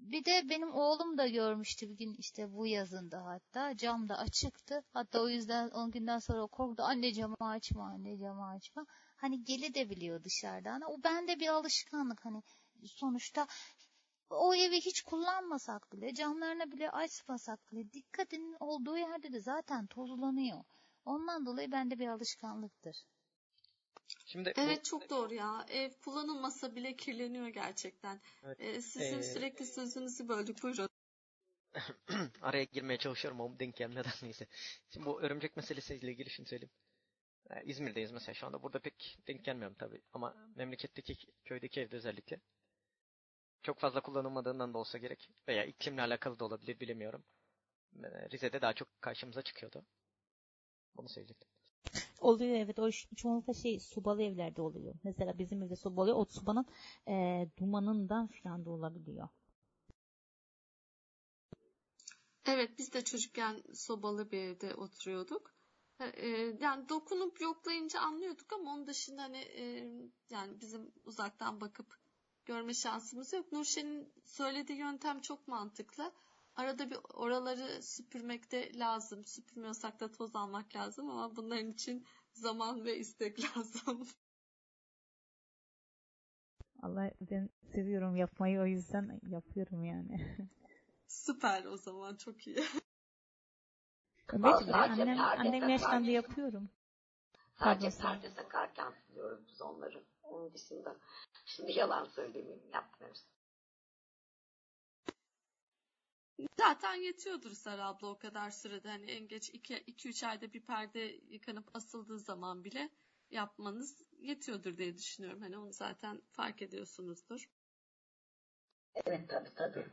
Bir de benim oğlum da görmüştü bir gün işte bu yazında hatta cam da açıktı. Hatta o yüzden 10 günden sonra korktu anne camı açma anne camı açma. Hani geli de biliyor dışarıdan. O bende bir alışkanlık hani sonuçta o evi hiç kullanmasak bile, camlarına bile açmasak bile dikkatin olduğu yerde de zaten tozlanıyor. Ondan dolayı bende bir alışkanlıktır. Şimdi evet bu... çok doğru ya. Ev kullanılmasa bile kirleniyor gerçekten. Evet. Ee, sizin ee... sürekli sözünüzü böldük. Buyurun. <clears throat> Araya girmeye çalışıyorum ama denk gelmeden <laughs> neyse. Şimdi bu örümcek meselesiyle ilgili şunu söyleyeyim. Ee, İzmir'deyiz mesela şu anda. Burada pek denk gelmiyorum tabii. Ama memleketteki köydeki evde özellikle çok fazla kullanılmadığından da olsa gerek veya iklimle alakalı da olabilir bilemiyorum. Ee, Rize'de daha çok karşımıza çıkıyordu. Bunu söyleyecektim. Oluyor evet. O çoğunlukla şey subalı evlerde oluyor. Mesela bizim evde soba oluyor. O sobanın e, dumanından filan da olabiliyor. Evet biz de çocukken sobalı bir evde oturuyorduk. E, yani dokunup yoklayınca anlıyorduk ama onun dışında hani e, yani bizim uzaktan bakıp görme şansımız yok. Nurşen'in söylediği yöntem çok mantıklı. Arada bir oraları süpürmek de lazım. Süpürmüyorsak da toz almak lazım ama bunların için zaman ve istek <laughs> lazım. Allah ben seviyorum yapmayı o yüzden yapıyorum yani. Süper o zaman çok iyi. Evet, annem, annem yaşlandı yapıyorum. Sadece perde sakarken siliyoruz biz onları. Onun dışında şimdi yalan söylemeyeyim yapmıyoruz. Zaten yetiyordur Sara abla o kadar sürede. Hani en geç 2-3 ayda bir perde yıkanıp asıldığı zaman bile yapmanız yetiyordur diye düşünüyorum. Hani onu zaten fark ediyorsunuzdur. Evet tabii tabii.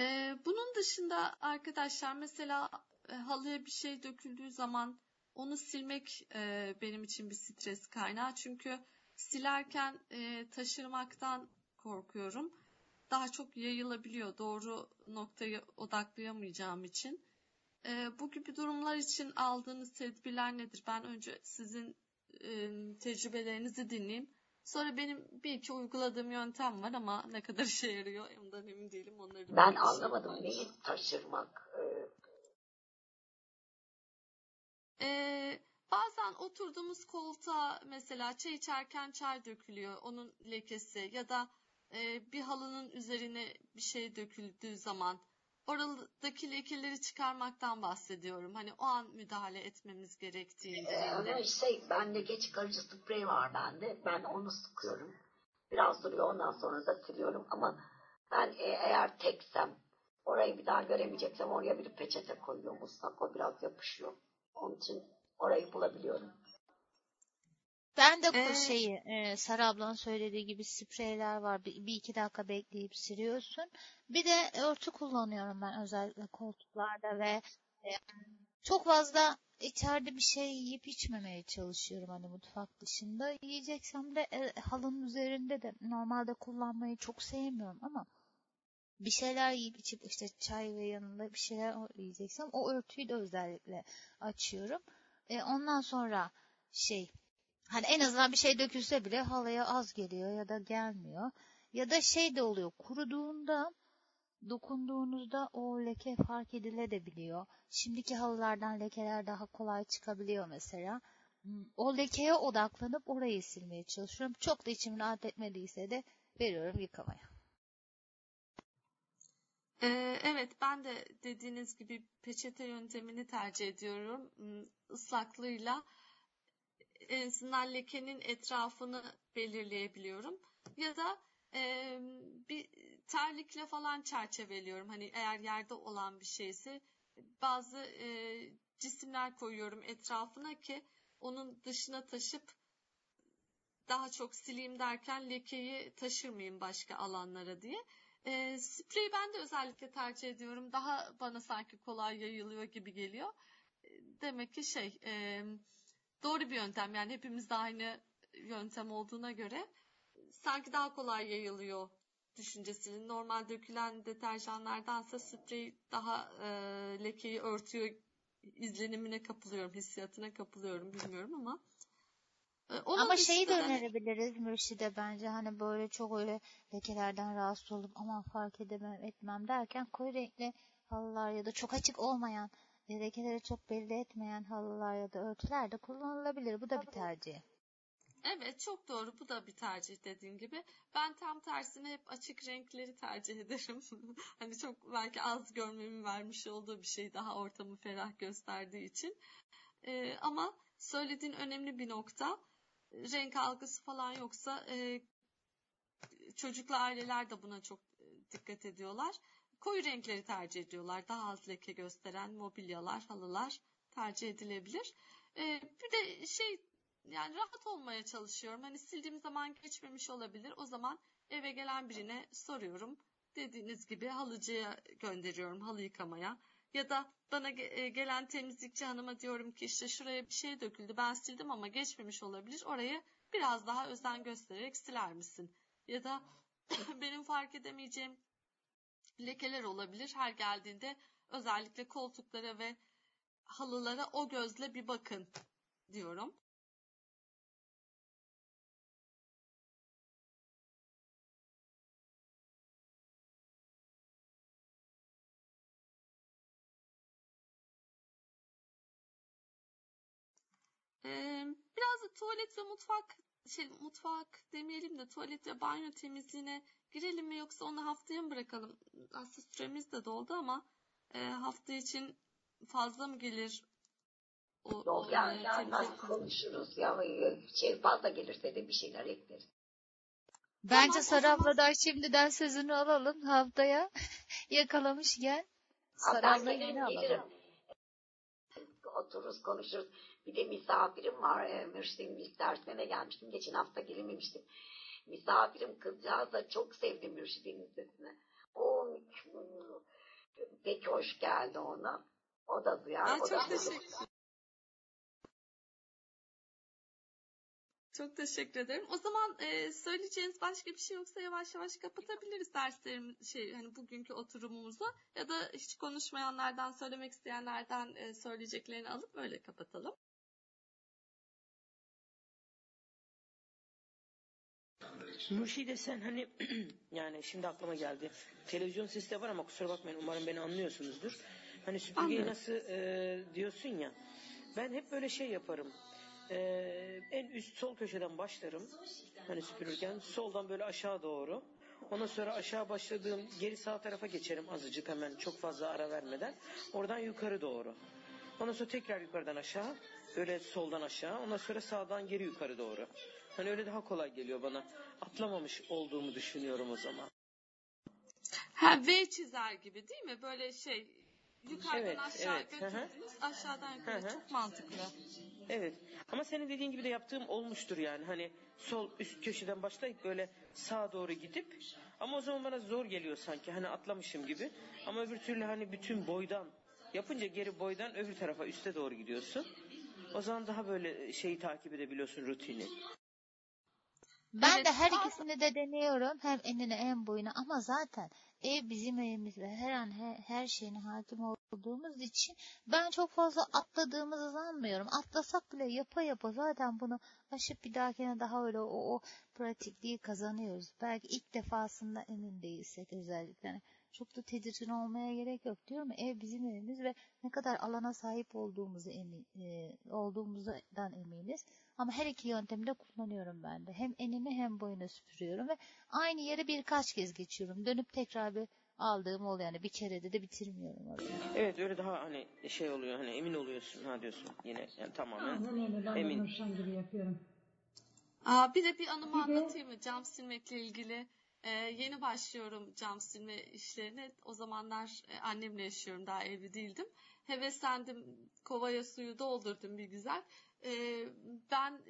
Ee, bunun dışında arkadaşlar mesela e, halıya bir şey döküldüğü zaman onu silmek e, benim için bir stres kaynağı. Çünkü silerken e, taşırmaktan korkuyorum. Daha çok yayılabiliyor doğru noktayı odaklayamayacağım için. E, bu gibi durumlar için aldığınız tedbirler nedir? Ben önce sizin e, tecrübelerinizi dinleyeyim. Sonra benim bir iki uyguladığım yöntem var ama ne kadar işe yarıyor ondan emin değilim. Onları ben anlamadım neyi taşırmak. Ee, bazen oturduğumuz koltuğa mesela çay içerken çay dökülüyor onun lekesi ya da e, bir halının üzerine bir şey döküldüğü zaman oradaki lekeleri çıkarmaktan bahsediyorum. Hani o an müdahale etmemiz gerektiğinde. Ee, şey bende geç çıkarıcı sprey var bende. Ben onu sıkıyorum. Biraz duruyor ondan sonra da siliyorum ama ben e, eğer teksem orayı bir daha göremeyeceksem oraya bir peçete koyuyorum ıslak o biraz yapışıyor. Onun için orayı bulabiliyorum. Ben de ee, şeyi e, Sara ablanın söylediği gibi spreyler var. Bir, bir iki dakika bekleyip siliyorsun. Bir de örtü kullanıyorum ben özellikle koltuklarda ve e, çok fazla içeride bir şey yiyip içmemeye çalışıyorum hani mutfak dışında. Yiyeceksem de e, halının üzerinde de normalde kullanmayı çok sevmiyorum ama bir şeyler yiyip içip işte çay ve yanında bir şeyler yiyeceksem o örtüyü de özellikle açıyorum. E, ondan sonra şey hani en azından bir şey dökülse bile halaya az geliyor ya da gelmiyor. Ya da şey de oluyor kuruduğunda dokunduğunuzda o leke fark edilebiliyor. Şimdiki halılardan lekeler daha kolay çıkabiliyor mesela. Hmm, o lekeye odaklanıp orayı silmeye çalışıyorum. Çok da içim rahat etmediyse de veriyorum yıkamaya. Ee, evet ben de dediğiniz gibi peçete yöntemini tercih ediyorum. Hmm, ıslaklığıyla en azından lekenin etrafını belirleyebiliyorum. Ya da e, bir terlikle falan çerçeveliyorum. Hani eğer yerde olan bir şeyse bazı e, cisimler koyuyorum etrafına ki onun dışına taşıp daha çok sileyim derken lekeyi taşırmayayım başka alanlara diye. E, spreyi ben de özellikle tercih ediyorum. Daha bana sanki kolay yayılıyor gibi geliyor. E, demek ki şey e, doğru bir yöntem. Yani hepimiz de aynı yöntem olduğuna göre sanki daha kolay yayılıyor düşüncesinin. Normal dökülen deterjanlardansa sprey daha e, lekeyi örtüyor izlenimine kapılıyorum, hissiyatına kapılıyorum bilmiyorum ama ee, onun Ama şeyi de önerebiliriz Mürşide bence hani böyle çok öyle lekelerden rahatsız olup aman fark edemem etmem derken koyu renkli halılar ya da çok açık olmayan lekeleri çok belli etmeyen halılar ya da örtüler de kullanılabilir. Bu da bir tercih. Evet çok doğru bu da bir tercih dediğin gibi. Ben tam tersine hep açık renkleri tercih ederim. <laughs> hani çok belki az görmemin vermiş olduğu bir şey daha ortamı ferah gösterdiği için. Ee, ama söylediğin önemli bir nokta. Renk algısı falan yoksa e, çocuklu aileler de buna çok e, dikkat ediyorlar. Koyu renkleri tercih ediyorlar. Daha az leke gösteren mobilyalar, halılar tercih edilebilir. Ee, bir de şey yani rahat olmaya çalışıyorum. Hani sildiğim zaman geçmemiş olabilir. O zaman eve gelen birine soruyorum. Dediğiniz gibi halıcıya gönderiyorum halı yıkamaya. Ya da bana e, gelen temizlikçi hanıma diyorum ki işte şuraya bir şey döküldü ben sildim ama geçmemiş olabilir. Orayı biraz daha özen göstererek siler misin? Ya da <clears throat> benim fark edemeyeceğim lekeler olabilir. Her geldiğinde özellikle koltuklara ve halılara o gözle bir bakın diyorum. Tuvalet ve mutfak şey mutfak demeyelim de tuvalet ve banyo temizliğine girelim mi yoksa onu haftaya mı bırakalım? Aslında süremiz de doldu ama e, hafta için fazla mı gelir? O, Yok o, yani, yani nasıl konuşuruz ya şey fazla gelirse de bir şeyler ekleriz. Bence tamam, Sarı abladan şimdiden sözünü alalım haftaya <laughs> yakalamışken. Sarı abla yeni alalım. Otururuz konuşuruz. Bir de misafirim var. E, Mürşit'in ilk dersine gelmiştim. Geçen hafta gelememiştim. Misafirim kızcağız da çok sevdi Mürşit'in sesini. O pek hoş geldi ona. O da duyar. Aa, o çok da teşekkür Çok teşekkür ederim. O zaman e, söyleyeceğiniz başka bir şey yoksa yavaş yavaş kapatabiliriz derslerim şey hani bugünkü oturumumuzu ya da hiç konuşmayanlardan söylemek isteyenlerden e, söyleyeceklerini alıp böyle kapatalım. Mürşide sen hani <clears throat> yani şimdi aklıma geldi. Televizyon sesi de var ama kusura bakmayın umarım beni anlıyorsunuzdur. Hani süpürgeyi nasıl e, diyorsun ya. Ben hep böyle şey yaparım. E, en üst sol köşeden başlarım. Hani süpürürken soldan böyle aşağı doğru. Ondan sonra aşağı başladığım geri sağ tarafa geçerim azıcık hemen çok fazla ara vermeden. Oradan yukarı doğru. Ondan sonra tekrar yukarıdan aşağı. Böyle soldan aşağı. Ondan sonra sağdan geri yukarı doğru. Hani öyle daha kolay geliyor bana. Atlamamış olduğumu düşünüyorum o zaman. Ha V çizer gibi değil mi? Böyle şey yukarıdan evet, aşağı evet. götürdünüz, aşağıdan yukarı. Çok mantıklı. Evet. Ama senin dediğin gibi de yaptığım olmuştur yani. Hani sol üst köşeden başlayıp böyle sağa doğru gidip ama o zaman bana zor geliyor sanki. Hani atlamışım gibi. Ama öbür türlü hani bütün boydan yapınca geri boydan öbür tarafa üste doğru gidiyorsun. O zaman daha böyle şeyi takip edebiliyorsun rutini. Ben evet, de her ikisini de deniyorum. Hem enine hem boyuna ama zaten ev bizim evimiz ve her an her, her şeyine hakim olduğumuz için ben çok fazla atladığımızı sanmıyorum. Atlasak bile yapa yapa zaten bunu aşıp bir dahakine daha öyle o, o pratikliği kazanıyoruz. Belki ilk defasında emin değilsek özellikle. Çok da tedirgin olmaya gerek yok diyorum. Ev bizim evimiz ve ne kadar alana sahip olduğumuzu emin, e, olduğumuzdan eminiz. Ama her iki yöntemi de kullanıyorum ben de. Hem enini hem boyunu süpürüyorum ve aynı yere birkaç kez geçiyorum. Dönüp tekrar bir aldığım oluyor yani bir kerede de bitirmiyorum orayı. Evet öyle daha hani şey oluyor hani emin oluyorsun ha diyorsun yine yani tamamen Aynen öyle ben emin. gibi yapıyorum. Aa, bir de bir anımı bir anlatayım mı cam silmekle ilgili? Ee, yeni başlıyorum cam silme işlerine. O zamanlar e, annemle yaşıyorum daha evli değildim. Heveslendim kovaya suyu doldurdum bir güzel e, ben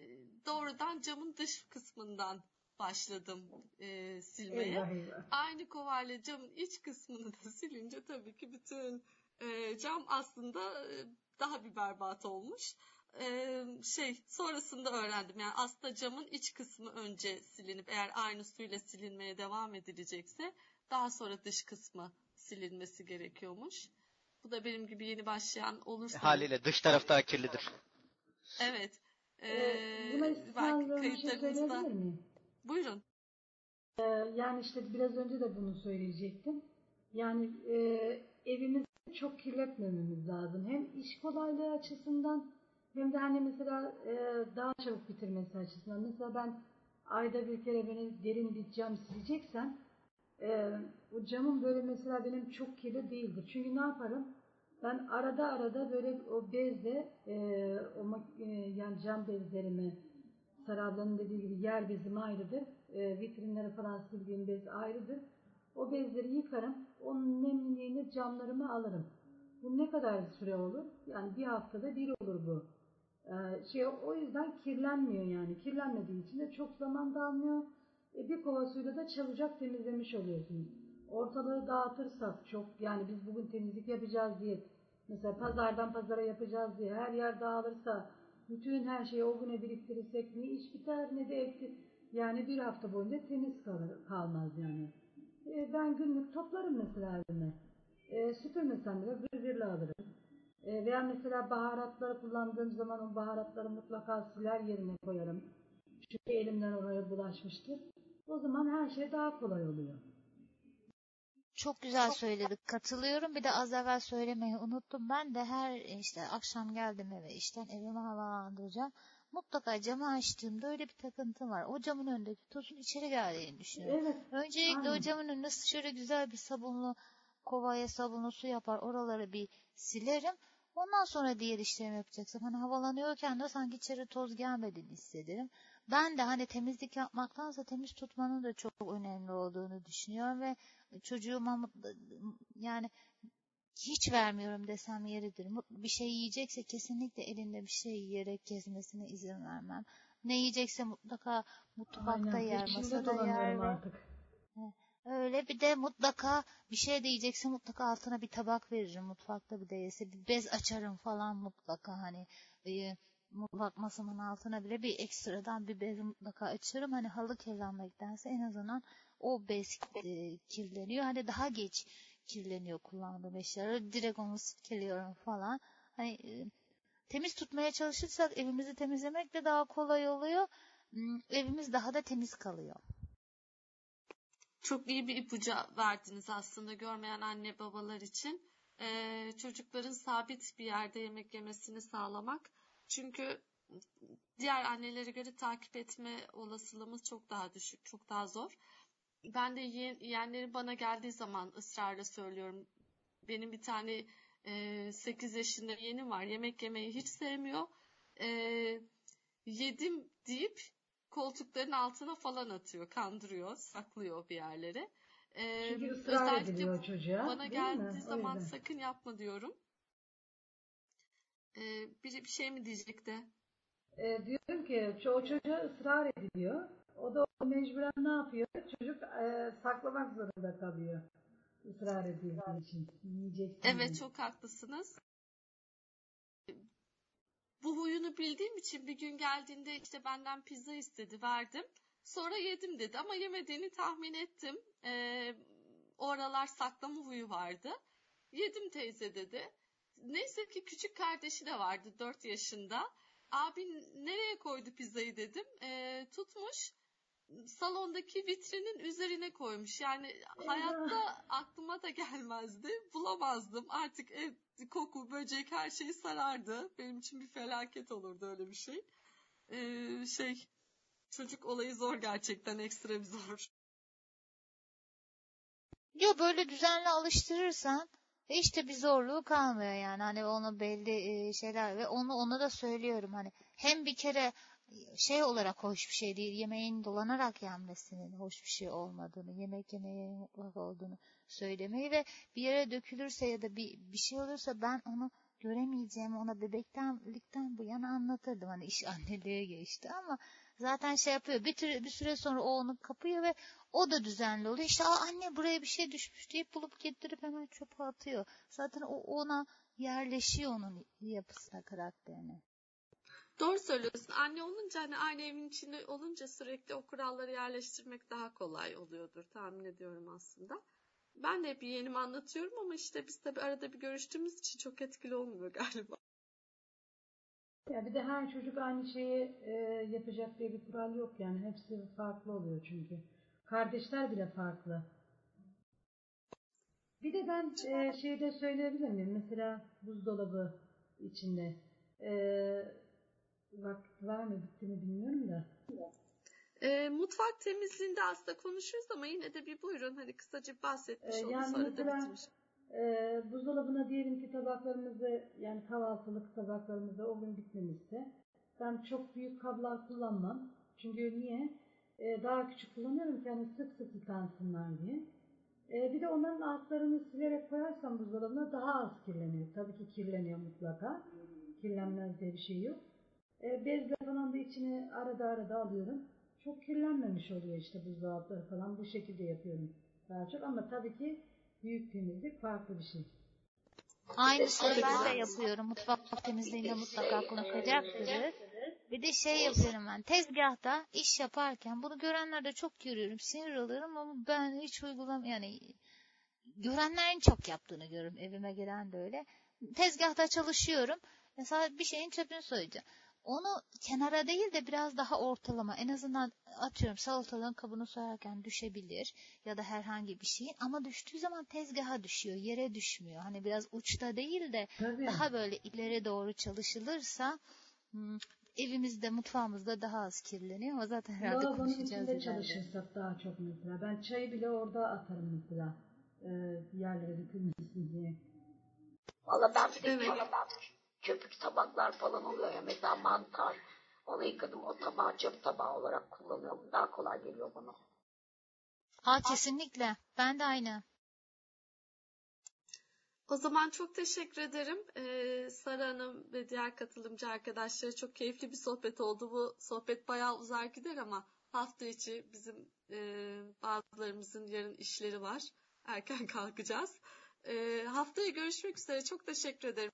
doğrudan camın dış kısmından başladım e, silmeye. Eyvah, eyvah. Aynı kovayla camın iç kısmını da silince tabii ki bütün e, cam aslında e, daha bir berbat olmuş. E, şey sonrasında öğrendim yani aslında camın iç kısmı önce silinip eğer aynı suyla silinmeye devam edilecekse daha sonra dış kısmı silinmesi gerekiyormuş. Bu da benim gibi yeni başlayan olursa. Haliyle dış taraf daha kirlidir. Evet. Ee, bir şey söyleyebilir miyim? Buyurun. Ee, yani işte biraz önce de bunu söyleyecektim. Yani e, evimiz çok kirletmememiz lazım. Hem iş kolaylığı açısından hem de hani mesela e, daha çabuk bitirmesi açısından. Mesela ben ayda bir kere benim derin bir cam sileceksem e, o camın böyle mesela benim çok kirli değildir. Çünkü ne yaparım? Ben arada arada böyle o bezle e, o e, yani cam bezlerimi Sarı ablanın dediği gibi yer bezim ayrıdır. E, vitrinlere falan sildiğim bez ayrıdır. O bezleri yıkarım. Onun nemliliğini camlarıma alırım. Bu ne kadar süre olur? Yani bir haftada bir olur bu. Ee, şey o yüzden kirlenmiyor yani. Kirlenmediği için de çok zaman da almıyor. E, bir kova suyla da çabucak temizlemiş oluyorsunuz. Ortalığı dağıtırsak çok yani biz bugün temizlik yapacağız diye mesela pazardan pazara yapacağız diye her yer dağılırsa bütün her şeyi o güne biriktirirsek ne iş biter ne de eksi yani bir hafta boyunca temiz kalır, kalmaz yani. E, ben günlük toplarım mesela evime. E, süpürmesem bile gırgırla alırım. E, veya mesela baharatları kullandığım zaman o baharatları mutlaka siler yerine koyarım. Çünkü elimden oraya bulaşmıştır. O zaman her şey daha kolay oluyor. Çok güzel söyledik. Katılıyorum. Bir de az evvel söylemeyi unuttum. Ben de her işte akşam geldim eve işten evimi havalandıracağım. Mutlaka camı açtığımda öyle bir takıntım var. O camın önündeki tozun içeri geldiğini düşünüyorum. Evet. Öncelikle aynen. o camın önüne şöyle güzel bir sabunlu kovaya sabunlu su yapar. Oraları bir silerim. Ondan sonra diğer işlerimi yapacaksam hani havalanıyorken de sanki içeri toz gelmediğini hissederim. Ben de hani temizlik yapmaktansa temiz tutmanın da çok önemli olduğunu düşünüyorum ve çocuğuma yani hiç vermiyorum desem yeridir. Bir şey yiyecekse kesinlikle elinde bir şey yiyerek gezmesine izin vermem. Ne yiyecekse mutlaka mutfakta Aynen. yer, masada yer. artık. Öyle bir de mutlaka bir şey de yiyecekse mutlaka altına bir tabak veririm. Mutfakta bir de bir bez açarım falan mutlaka hani e, mutfak masamın altına bile bir ekstradan bir bez mutlaka açarım. Hani halı kirlenmektense en azından o bez e, kirleniyor. Hani daha geç kirleniyor kullandığım eşyaları. Direkt onu silkeliyorum falan. Hani e, temiz tutmaya çalışırsak evimizi temizlemek de daha kolay oluyor. Hmm, Evimiz daha da temiz kalıyor. Çok iyi bir ipucu verdiniz aslında görmeyen anne babalar için. Ee, çocukların sabit bir yerde yemek yemesini sağlamak. Çünkü diğer annelere göre takip etme olasılığımız çok daha düşük, çok daha zor. Ben de yeğenlerim bana geldiği zaman ısrarla söylüyorum. Benim bir tane e, 8 yaşında yeğenim var. Yemek yemeyi hiç sevmiyor. E, yedim deyip koltukların altına falan atıyor, kandırıyor, saklıyor bir yerlere. Ee, Çünkü ısrar ediliyor çocuğa. Bana geldiği zaman sakın yapma diyorum. Ee, biri bir şey mi diyecekti? Ee, diyorum ki o çocuğa ısrar ediliyor. O da mecburen ne yapıyor? Çocuk e, saklamak zorunda kalıyor. Israr edildiği için. Yiyeceksin Evet diye. çok haklısınız. Bu huyunu bildiğim için bir gün geldiğinde işte benden pizza istedi verdim. Sonra yedim dedi ama yemediğini tahmin ettim. Ee, o saklama huyu vardı. Yedim teyze dedi. Neyse ki küçük kardeşi de vardı 4 yaşında. Abi nereye koydu pizzayı dedim. Ee, tutmuş salondaki vitrinin üzerine koymuş. Yani hayatta <laughs> aklıma da gelmezdi. Bulamazdım. Artık ev, koku, böcek her şey sarardı. Benim için bir felaket olurdu öyle bir şey. Ee, şey çocuk olayı zor gerçekten ekstra bir zor. Yo böyle düzenli alıştırırsan hiç de bir zorluğu kalmıyor yani. Hani onu belli şeyler ve onu ona da söylüyorum hani hem bir kere şey olarak hoş bir şey değil. Yemeğin dolanarak yenmesinin hoş bir şey olmadığını, yemek yemeye mutlak olduğunu söylemeyi ve bir yere dökülürse ya da bir, bir şey olursa ben onu göremeyeceğimi ona bebektenlikten bu yana anlatırdım. Hani iş <laughs> anneliğe geçti ama zaten şey yapıyor. Bir, tür, bir süre sonra o onu kapıyor ve o da düzenli oluyor. İşte Aa, anne buraya bir şey düşmüş deyip bulup getirip hemen çöpe atıyor. Zaten o ona yerleşiyor onun yapısına, karakterine. Doğru söylüyorsun. Anne olunca hani aynı evin içinde olunca sürekli o kuralları yerleştirmek daha kolay oluyordur tahmin ediyorum aslında. Ben de hep yeğenime anlatıyorum ama işte biz tabii arada bir görüştüğümüz için çok etkili olmuyor galiba. Ya bir de her çocuk aynı şeyi e, yapacak diye bir kural yok yani. Hepsi farklı oluyor çünkü. Kardeşler bile farklı. Bir de ben e, şeyde söyleyebilir miyim? Mesela buzdolabı içinde. E, vakit var mı bitti mi bilmiyorum da. E, mutfak temizliğinde aslında konuşuruz ama yine de bir buyurun hani kısaca bahsetmiş olduk yani sonra da mesela- bitirmiş. E, buzdolabına diyelim ki tabaklarımızı yani kahvaltılık tabaklarımızı o gün bitmemişse ben çok büyük kablar kullanmam. Çünkü niye? E, daha küçük kullanıyorum ki hani sık sık yıkansınlar diye. E, bir de onların altlarını silerek koyarsam buzdolabına daha az kirleniyor. Tabii ki kirleniyor mutlaka. Kirlenmez diye bir şey yok. E, bezle falan da içine arada arada alıyorum. Çok kirlenmemiş oluyor işte buzdolapları falan. Bu şekilde yapıyorum daha çok. Ama tabii ki büyük temizlik farklı bir şey. Aynısını ben de yapıyorum. Mutfak temizliğinde mutlaka konuşacaktır. Bir de şey yapıyorum ben. Tezgahta iş yaparken bunu görenlerde çok görüyorum. Sinir oluyorum ama ben hiç uygulam yani görenlerin çok yaptığını görüyorum. Evime gelen de öyle. Tezgahta çalışıyorum. Mesela bir şeyin çöpünü soyacağım. Onu kenara değil de biraz daha ortalama. En azından atıyorum salatalığın kabını soyarken düşebilir ya da herhangi bir şeyin ama düştüğü zaman tezgaha düşüyor, yere düşmüyor. Hani biraz uçta değil de Tabii. daha böyle ileri doğru çalışılırsa hmm, evimizde, mutfağımızda daha az kirleniyor ama zaten herhalde Lavabonun konuşacağız içinde ileride. çalışırsak daha çok mesela. Ben çayı bile orada atarım mesela. E, yerlere dökülmesin diye. Valla ben bir de Evet. Köpük, tabaklar falan oluyor ya. Mesela mantar. Onu yıkadım. O tabağı çöp tabağı olarak kullanıyorum. Daha kolay geliyor bana. Ha kesinlikle. Ben de aynı. O zaman çok teşekkür ederim. Ee, Sara Hanım ve diğer katılımcı arkadaşlara çok keyifli bir sohbet oldu. Bu sohbet bayağı uzar gider ama hafta içi bizim e, bazılarımızın yarın işleri var. Erken <laughs> kalkacağız. Ee, haftaya görüşmek üzere. Çok teşekkür ederim.